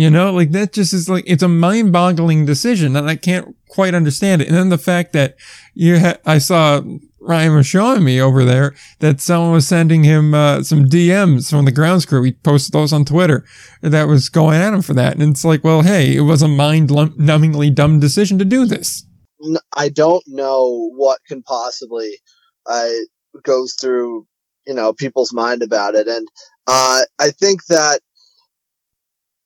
You know, like that just is like, it's a mind boggling decision and I can't quite understand it. And then the fact that you had, I saw Ryan was showing me over there that someone was sending him uh, some DMs from the grounds crew. He posted those on Twitter that was going at him for that. And it's like, well, hey, it was a mind numbingly dumb decision to do this. I don't know what can possibly uh, goes through, you know, people's mind about it. And uh, I think that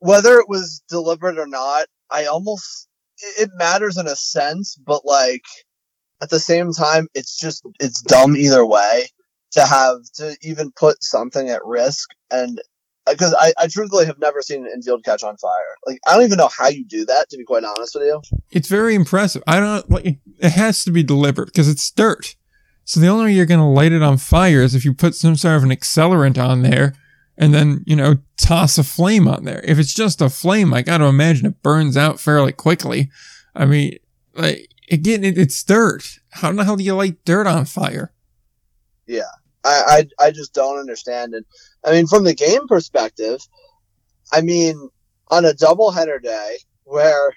whether it was deliberate or not, I almost, it matters in a sense, but like, at the same time, it's just it's dumb either way to have to even put something at risk and uh, because I, I truthfully have never seen an infield catch on fire. Like I don't even know how you do that. To be quite honest with you, it's very impressive. I don't like it has to be deliberate because it's dirt. So the only way you're going to light it on fire is if you put some sort of an accelerant on there and then, you know, toss a flame on there. If it's just a flame, I got to imagine it burns out fairly quickly. I mean, like, again, it, it's dirt. How in the hell do you light dirt on fire? Yeah. I, I, I just don't understand it. I mean, from the game perspective, I mean, on a doubleheader day where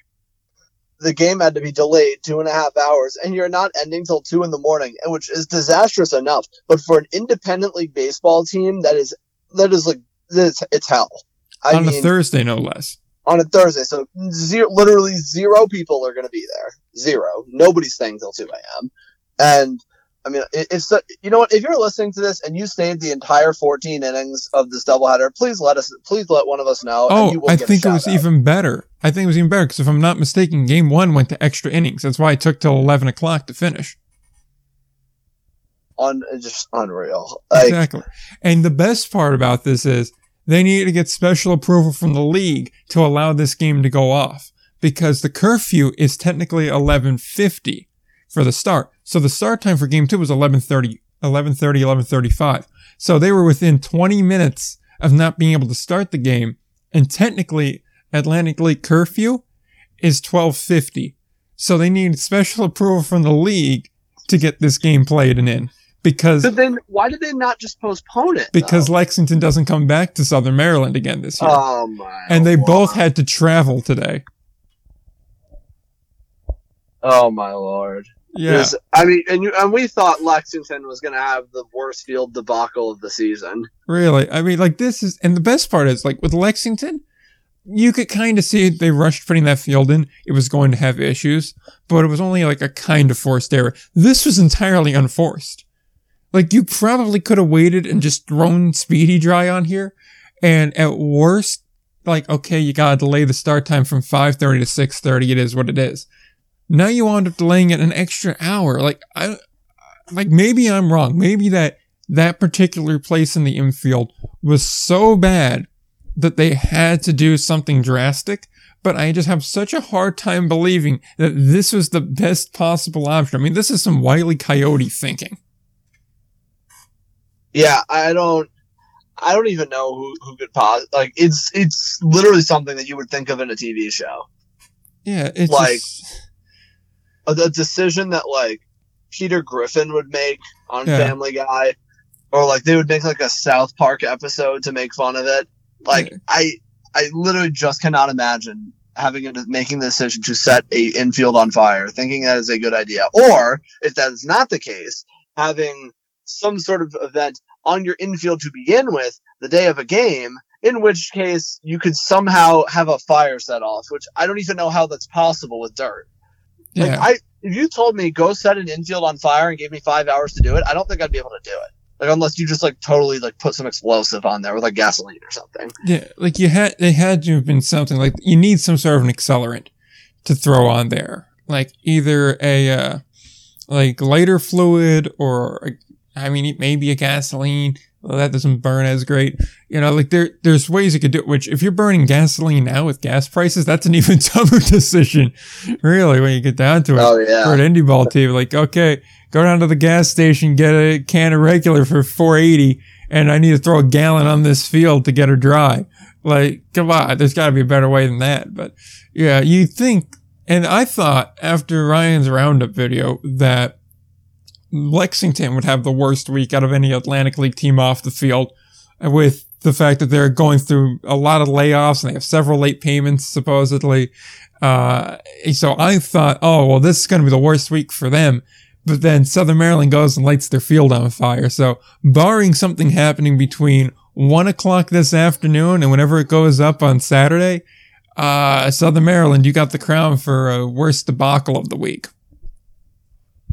the game had to be delayed two and a half hours and you're not ending till two in the morning, which is disastrous enough. But for an independent league baseball team, that is that is like it's, it's hell. I on mean, a Thursday, no less. On a Thursday, so zero, literally zero people are going to be there. Zero. Nobody's staying till two a.m. And I mean, it's you know what? If you're listening to this and you stayed the entire 14 innings of this doubleheader, please let us, please let one of us know. Oh, I think it was out. even better. I think it was even better because if I'm not mistaken, game one went to extra innings. That's why it took till 11 o'clock to finish. On just unreal. Like, exactly. And the best part about this is they needed to get special approval from the league to allow this game to go off because the curfew is technically 1150 for the start. So the start time for game two was 1130, 1130, 1135. So they were within 20 minutes of not being able to start the game. And technically Atlantic League curfew is 1250. So they need special approval from the league to get this game played and in. Because but then why did they not just postpone it? Because though? Lexington doesn't come back to Southern Maryland again this year. Oh my! And they both had to travel today. Oh my lord! Yeah. I mean, and you, and we thought Lexington was going to have the worst field debacle of the season. Really? I mean, like this is, and the best part is, like with Lexington, you could kind of see they rushed putting that field in. It was going to have issues, but it was only like a kind of forced error. This was entirely unforced. Like you probably could have waited and just thrown Speedy Dry on here, and at worst, like okay, you gotta delay the start time from 5:30 to 6:30. It is what it is. Now you wound up delaying it an extra hour. Like I, like maybe I'm wrong. Maybe that that particular place in the infield was so bad that they had to do something drastic. But I just have such a hard time believing that this was the best possible option. I mean, this is some wily coyote thinking. Yeah, I don't. I don't even know who, who could pause. Like it's it's literally something that you would think of in a TV show. Yeah, it's like just a, decision that like Peter Griffin would make on yeah. Family Guy, or like they would make like a South Park episode to make fun of it. Like yeah. I, I literally just cannot imagine having a, making the decision to set a infield on fire, thinking that is a good idea, or if that is not the case, having some sort of event on your infield to begin with the day of a game. In which case, you could somehow have a fire set off, which I don't even know how that's possible with dirt. Like yeah. I, if you told me go set an infield on fire and gave me five hours to do it, I don't think I'd be able to do it. Like unless you just like totally like put some explosive on there with like gasoline or something. Yeah, like you had they had to have been something like you need some sort of an accelerant to throw on there, like either a uh, like lighter fluid or I mean maybe a gasoline well, that doesn't burn as great. You know, like there, there's ways you could do it, which if you're burning gasoline now with gas prices, that's an even tougher decision. Really, when you get down to it. Oh, yeah. For an indie ball team, like, okay, go down to the gas station, get a can of regular for 480, and I need to throw a gallon on this field to get her dry. Like, come on, there's gotta be a better way than that. But yeah, you think, and I thought after Ryan's roundup video that Lexington would have the worst week out of any Atlantic League team off the field with the fact that they're going through a lot of layoffs and they have several late payments supposedly. Uh, so I thought, oh, well, this is going to be the worst week for them. But then Southern Maryland goes and lights their field on fire. So barring something happening between one o'clock this afternoon and whenever it goes up on Saturday, uh, Southern Maryland, you got the crown for a worst debacle of the week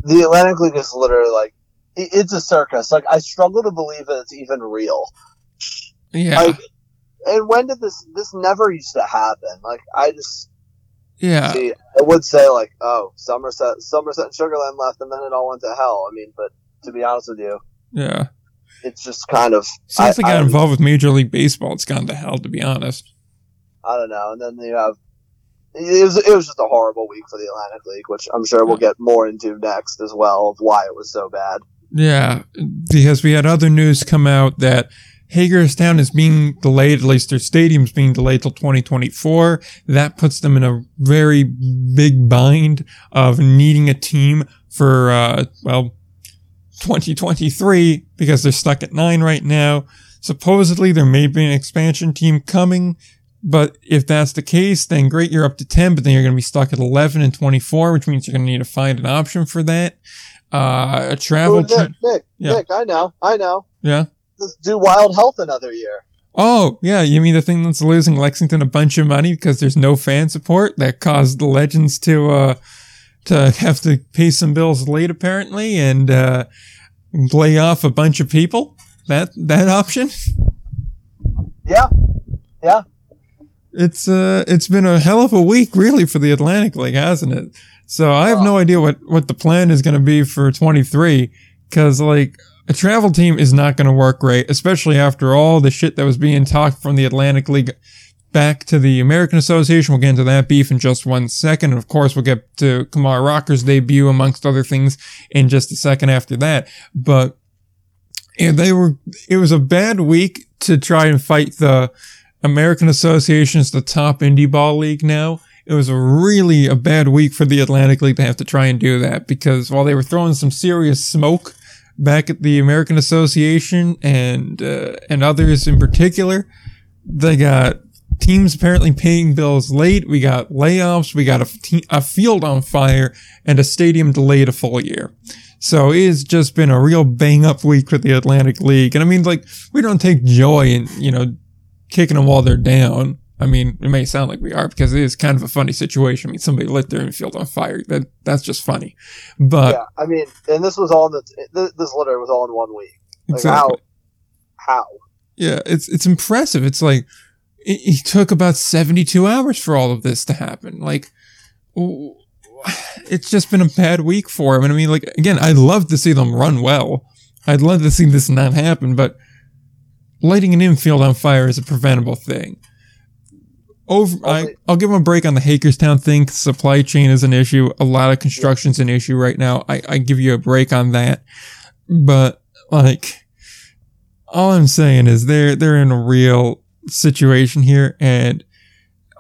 the Atlantic League is literally like it's a circus. Like I struggle to believe that it's even real. Yeah. Like, and when did this? This never used to happen. Like I just. Yeah. See, I would say like, oh, Somerset, Somerset, and Sugar Land left, and then it all went to hell. I mean, but to be honest with you, yeah, it's just kind of. Since I, I got I, involved with Major League Baseball, it's gone to hell. To be honest. I don't know, and then you have it was, it was just a horrible week for the Atlantic League, which I'm sure we'll get more into next as well of why it was so bad. Yeah, because we had other news come out that Hagerstown is being delayed, at least their stadium's being delayed till 2024. That puts them in a very big bind of needing a team for, uh, well, 2023 because they're stuck at nine right now. Supposedly there may be an expansion team coming, but if that's the case, then great, you're up to 10, but then you're going to be stuck at 11 and 24, which means you're going to need to find an option for that. Uh, a travel. Oh, Nick, Nick, Yeah. Nick, I know, I know. yeah. Let's do Wild Health another year. Oh, yeah. You mean the thing that's losing Lexington a bunch of money because there's no fan support that caused the Legends to, uh, to have to pay some bills late apparently and, uh, lay off a bunch of people? That, that option? Yeah. Yeah, It's, uh, it's been a hell of a week really for the Atlantic League, hasn't it? So I have no idea what, what the plan is going to be for 23 because like a travel team is not going to work great, especially after all the shit that was being talked from the Atlantic League back to the American Association. We'll get into that beef in just one second. And of course, we'll get to Kumar Rocker's debut amongst other things in just a second after that. But yeah, they were, it was a bad week to try and fight the American Association is the top indie ball league now. It was really a bad week for the Atlantic League to have to try and do that because while they were throwing some serious smoke back at the American Association and uh, and others in particular, they got teams apparently paying bills late. We got layoffs. We got a, te- a field on fire and a stadium delayed a full year. So it's just been a real bang up week for the Atlantic League. And I mean, like, we don't take joy in, you know, kicking them while they're down. I mean, it may sound like we are because it is kind of a funny situation. I mean, somebody lit their infield on fire. That that's just funny. But yeah. I mean, and this was all in the th- this literally was all in one week. Like exactly. how? How? Yeah, it's it's impressive. It's like it, it took about 72 hours for all of this to happen. Like it's just been a bad week for him. And I mean, like again, I'd love to see them run well. I'd love to see this not happen, but lighting an infield on fire is a preventable thing. Over, I, I'll give him a break on the Hagerstown thing. Supply chain is an issue. A lot of construction's an issue right now. I, I give you a break on that. But like, all I'm saying is they're they're in a real situation here, and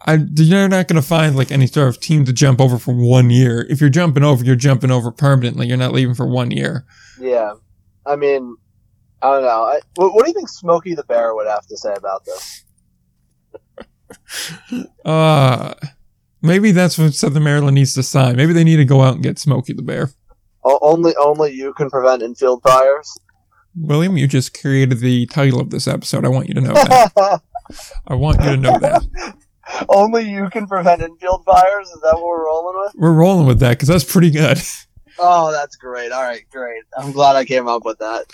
I you're not going to find like any sort of team to jump over for one year. If you're jumping over, you're jumping over permanently. You're not leaving for one year. Yeah. I mean, I don't know. I, what, what do you think Smokey the Bear would have to say about this? Uh maybe that's what Southern Maryland needs to sign. Maybe they need to go out and get Smokey the Bear. O- only, only you can prevent infield fires. William, you just created the title of this episode. I want you to know that. I want you to know that. only you can prevent infield fires. Is that what we're rolling with? We're rolling with that because that's pretty good. Oh, that's great. All right, great. I'm glad I came up with that.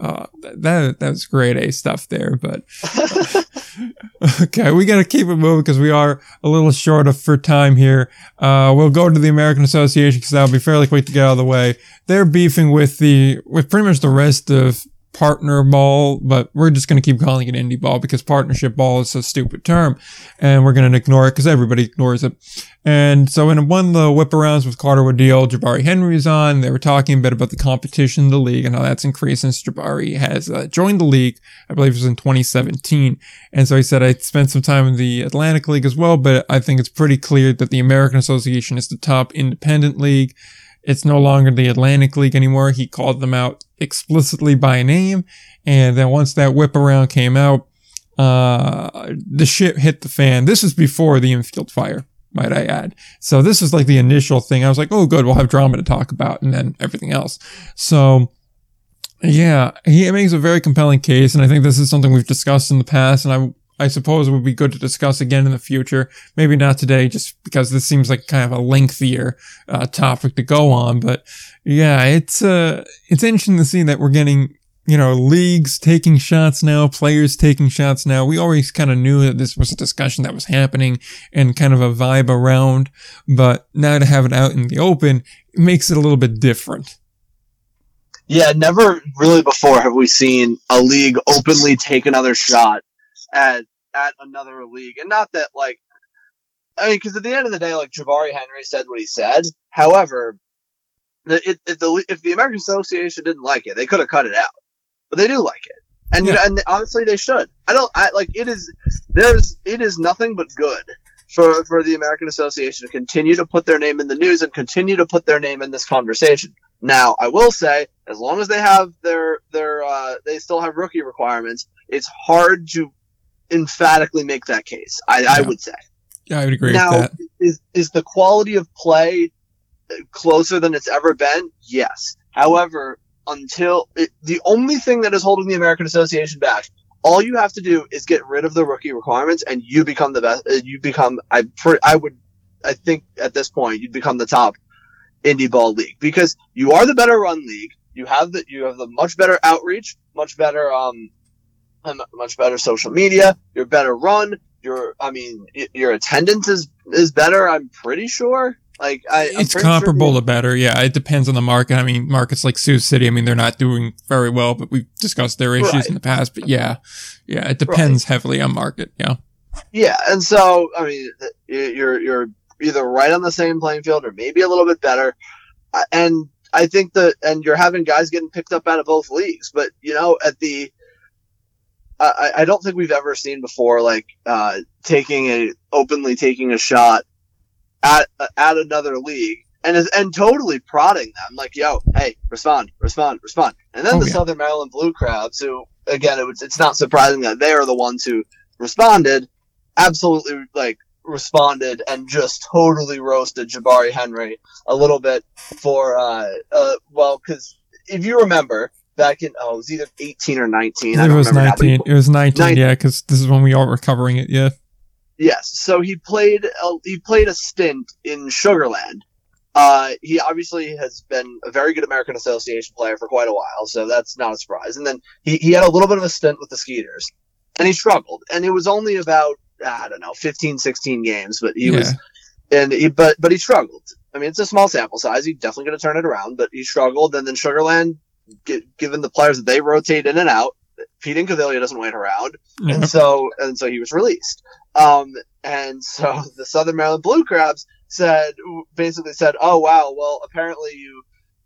Uh, that that's great A stuff there, but okay, we got to keep it moving because we are a little short of for time here. Uh, we'll go to the American Association because that'll be fairly quick to get out of the way. They're beefing with the with pretty much the rest of partner ball, but we're just going to keep calling it indie ball because partnership ball is a stupid term, and we're going to ignore it because everybody ignores it. And so in one of the whip arounds with Carter Waddell, Jabari Henry is on. They were talking a bit about the competition in the league and how that's increased since Jabari has uh, joined the league. I believe it was in 2017. And so he said, I spent some time in the Atlantic League as well, but I think it's pretty clear that the American Association is the top independent league. It's no longer the Atlantic League anymore. He called them out explicitly by name. And then once that whip around came out, uh, the shit hit the fan. This is before the infield fire, might I add. So this is like the initial thing. I was like, oh, good, we'll have drama to talk about and then everything else. So yeah, he makes a very compelling case. And I think this is something we've discussed in the past. And I, I suppose would be good to discuss again in the future. Maybe not today, just because this seems like kind of a lengthier uh, topic to go on. But yeah, it's uh, it's interesting to see that we're getting you know leagues taking shots now, players taking shots now. We always kind of knew that this was a discussion that was happening and kind of a vibe around, but now to have it out in the open it makes it a little bit different. Yeah, never really before have we seen a league openly take another shot at at another league, and not that like, I mean, because at the end of the day, like Jabari Henry said what he said. However, the, it, if the if the American Association didn't like it, they could have cut it out, but they do like it. and Yeah. and honestly, they should. I don't. I like it is. There's it is nothing but good for for the American Association to continue to put their name in the news and continue to put their name in this conversation. Now, I will say, as long as they have their their uh, they still have rookie requirements, it's hard to emphatically make that case. I, I would say. Yeah, I would agree now, with that. is is the quality of play closer than it's ever been? Yes. However, until it, the only thing that is holding the American Association back, all you have to do is get rid of the rookie requirements, and you become the best. uh, You become I I would I think at this point you'd become the top indie ball league because you are the better run league. You have the you have the much better outreach, much better um, much better social media. You're better run. Your I mean your attendance is is better. I'm pretty sure. Like I, I'm it's pretty sure comparable to better. Yeah, it depends on the market. I mean, markets like Sioux City, I mean, they're not doing very well, but we've discussed their issues Right. in the past. But yeah, yeah, it depends heavily on market. Yeah. Yeah, and so I mean, you're you're either right on the same playing field or maybe a little bit better, and I think that and you're having guys getting picked up out of both leagues. But you know, at the I, I- don't think we've ever seen before like uh, taking a openly taking a shot at at another league. And, is, and totally prodding them like, yo, hey, respond, respond, respond. And then Oh, the yeah. Southern Maryland Blue Crabs, who again, it was, it's not surprising that they are the ones who responded, absolutely like responded and just totally roasted Jabari Henry a little bit for uh uh well because if you remember back in oh it was either 18 or 19 I It don't was now, 19. It was 19, 19. yeah, because this is when we are recovering it. Yeah. Yes. So he played a, he played a stint in Sugar Land. Uh, he obviously has been a very good American Association player for quite a while, so that's not a surprise. And then he, he had a little bit of a stint with the Skeeters, and he struggled. And it was only about I don't know 15, 16 games, but he yeah. was and he but but he struggled. I mean, it's a small sample size. He's definitely going to turn it around, but he struggled. And then Sugar Land, gi- given the players that they rotate in and out, Pete and Incaviglia doesn't wait around and so and so he was released. Um, and so the Southern Maryland Blue Crabs said basically said, "Oh wow, well apparently you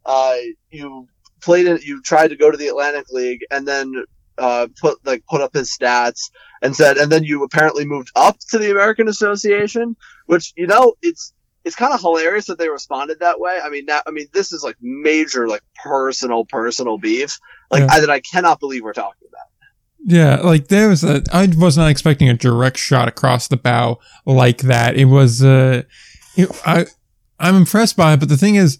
uh, you played it, you tried to go to the Atlantic League, and then uh, put like put up his stats and said, and then you apparently moved up to the American Association, which you know it's." It's kind of hilarious that they responded that way. I mean, now, I mean, this is like major, like personal, personal beef, like Yeah. I, that I cannot believe we're talking about. Yeah, like there was a. I was not expecting a direct shot across the bow like that. It was. Uh, it, I I'm impressed by it, but the thing is,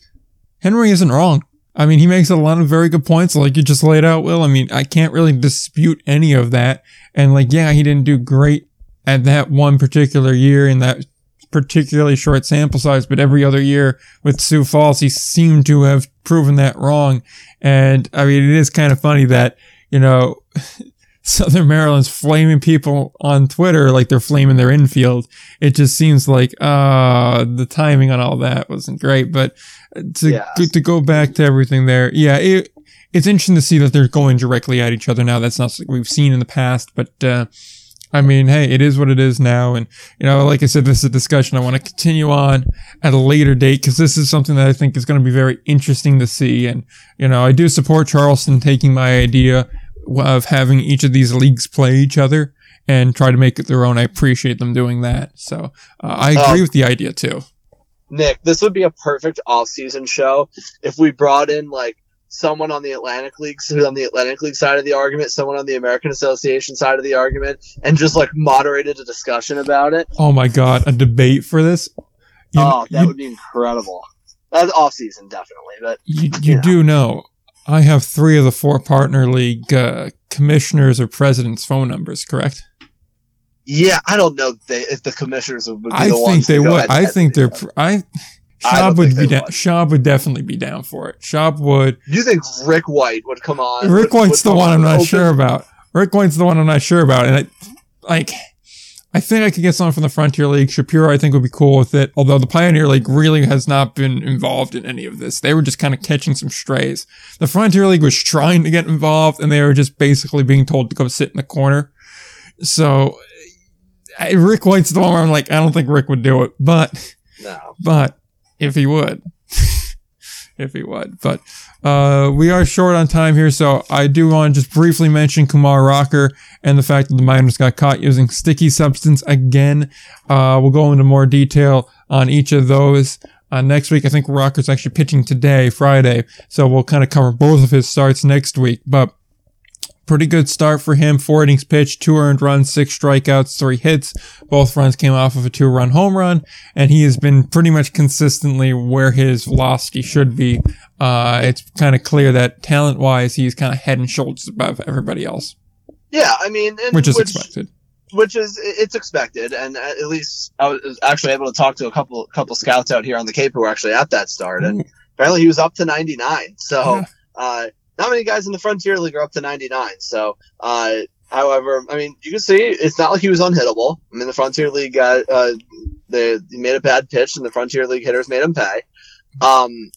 Henry isn't wrong. I mean, he makes a lot of very good points, like you just laid out, Will. I mean, I can't really dispute any of that. And like, yeah, he didn't do great at that one particular year in that particularly short sample size, but every other year with Sioux Falls, he seemed to have proven that wrong. And I mean, it is kind of funny that, you know, Southern Maryland's flaming people on Twitter like they're flaming their infield. It just seems like uh the timing on all that wasn't great. But to Yeah. to go back to everything there, yeah, it, it's interesting to see that they're going directly at each other now. That's not something we've seen in the past, but uh I mean, hey, it is what it is now. And, you know, like I said, this is a discussion I want to continue on at a later date because this is something that I think is going to be very interesting to see. And, you know, I do support Charleston taking my idea of having each of these leagues play each other and try to make it their own. I appreciate them doing that. So uh, I agree Um, with the idea too. Nick, this would be a perfect off-season show if we brought in like someone on the Atlantic League, on the Atlantic League side of the argument, someone on the American Association side of the argument, and just like moderated a discussion about it. Oh my God, a debate for this. You, oh, that you, would be incredible. That's off-season, definitely, but you, you yeah. do know I have three of the four partner league uh, commissioners or presidents' phone numbers, correct? yeah, I don't know if, they, if the commissioners would be I the think ones they would. I think they're. pr- I I would be down. would. Would definitely be down for it. Schaub would. You think Rick White would come on? Rick would- White's would the one I'm not open- sure about. Rick White's the one I'm not sure about, and I, like, I think I could get someone from the Frontier League. Shapiro, I think, would be cool with it. Although the Pioneer League really has not been involved in any of this. They were just kind of catching some strays. The Frontier League was trying to get involved, and they were just basically being told to go sit in the corner. So, Rick White's the one where I'm like, I don't think Rick would do it, but No. but if he would, if he would. But uh, we are short on time here, so I do want to just briefly mention Kumar Rocker and the fact that the miners got caught using sticky substance again. Uh, we'll go into more detail on each of those. Uh, next week, I think Rocker's actually pitching today, Friday, so we'll kind of cover both of his starts next week. But pretty good start for him. Four innings pitched, two earned runs, six strikeouts, three hits. Both runs came off of a two run home run, and he has been pretty much consistently where his velocity should be. Uh, it's kind of clear that talent wise, he's kind of head and shoulders above everybody else. Yeah, I mean, which is which, expected. Which is it's expected, and at least I was actually able to talk to a couple couple scouts out here on the Cape who were actually at that start, and apparently he was up to 99. So. Yeah. Uh, not many guys in the Frontier League are up to 99. So, uh, however, I mean, you can see it's not like he was unhittable. I mean, the Frontier League got, uh, they made a bad pitch and the Frontier League hitters made him pay. Um,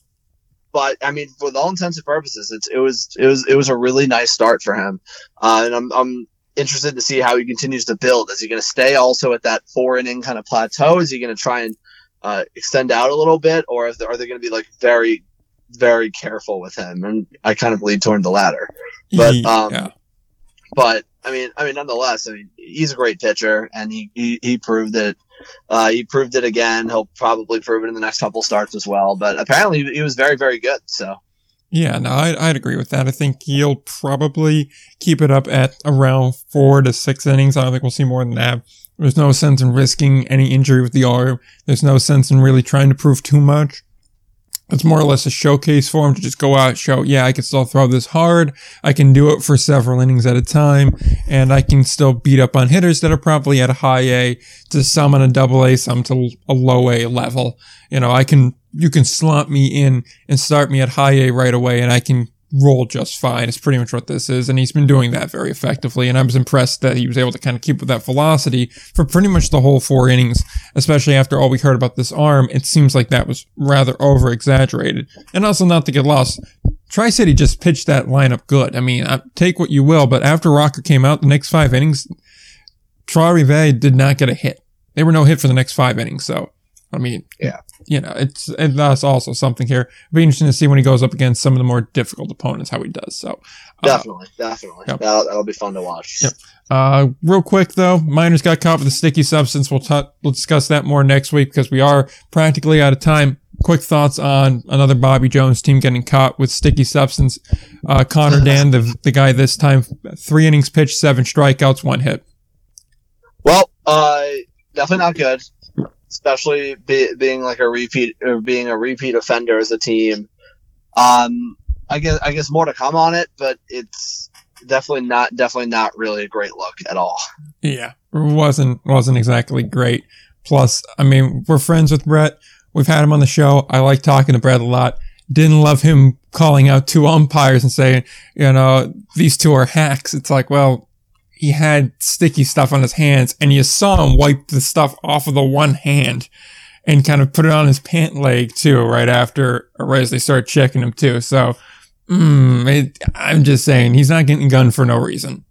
but I mean, for all intents and purposes, it was, it was, it was a really nice start for him. Uh, and I'm, I'm interested to see how he continues to build. Is he going to stay also at that four inning kind of plateau? Is he going to try and, uh, extend out a little bit, or are they going to be like very very careful with him, and I kind of lead toward the latter. But um, yeah. but I mean, I mean, nonetheless, I mean, he's a great pitcher, and he he, he proved it. Uh, he proved it again. He'll probably prove it in the next couple starts as well. But apparently, he was very very good. So. Yeah, no, I'd, I'd agree with that. I think he'll probably keep it up at around four to six innings. I don't think we'll see more than that. There's no sense in risking any injury with the arm. There's no sense in really trying to prove too much. It's more or less a showcase for him to just go out, show, yeah, I can still throw this hard. I can do it for several innings at a time, and I can still beat up on hitters that are probably at a high A to some on a double A, some to a low A level. You know, I can, you can slump me in and start me at high A right away, and I can roll just fine. It's pretty much what this is. And he's been doing that very effectively. And I was impressed that he was able to kind of keep with that velocity for pretty much the whole four innings, especially after all we heard about this arm. It seems like that was rather over exaggerated. And also not to get lost. Tri City just pitched that lineup good. I mean, take what you will, but after Rocker came out the next five innings, Trois-Rivières did not get a hit. They were no hit for the next five innings. So, I mean, yeah, you know, it's and that's also something here. It'll be interesting to see when he goes up against some of the more difficult opponents how he does. So uh, definitely, definitely, yep. that'll, that'll be fun to watch. Yep. Uh, real quick though, miners got caught with a sticky substance. We'll t- we'll discuss that more next week because we are practically out of time. Quick thoughts on another Bobby Jones team getting caught with sticky substance. Uh, Connor Dan, the the guy this time, three innings pitched, seven strikeouts, one hit. Well, uh, definitely not good especially be, being like a repeat or being a repeat offender as a team. Um, I guess I guess more to come on it, but it's definitely not definitely not really a great look at all. Yeah, wasn't wasn't exactly great. Plus, I mean, we're friends with Brett. We've had him on the show. I like talking to Brett a lot. Didn't love him calling out two umpires and saying, you know, these two are hacks. It's like, well, he had sticky stuff on his hands and you saw him wipe the stuff off of the one hand and kind of put it on his pant leg too, right after, right as they start checking him too. So, mm, it, I'm just saying he's not getting gunned for no reason.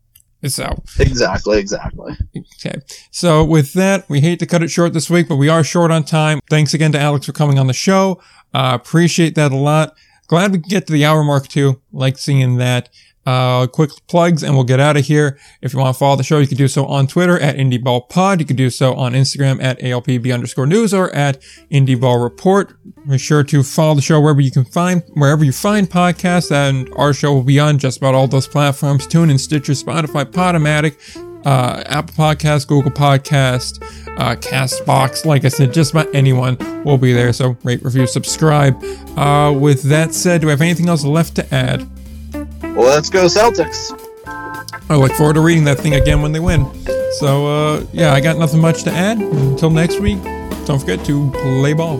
So exactly, exactly. Okay. So with that, we hate to cut it short this week, but we are short on time. Thanks again to Alex for coming on the show. Uh, appreciate that a lot. Glad we can get to the hour mark too. Like seeing that. Uh, quick plugs and we'll get out of here. If you want to follow the show, you can do so on Twitter at IndieBallPod. You can do so on Instagram at ALPB underscore news or at IndieBall Report. Be sure to follow the show wherever you can find, wherever you find podcasts and our show will be on just about all those platforms. TuneIn, Stitcher, Spotify, Podomatic, uh, Apple Podcast, Google Podcast, uh, Castbox. Like I said, just about anyone will be there. So rate, review, subscribe. Uh, with that said, do we have anything else left to add? Well, let's go Celtics. I look forward to reading that thing again when they win. So, uh, yeah, I got nothing much to add. Until next week, don't forget to play ball.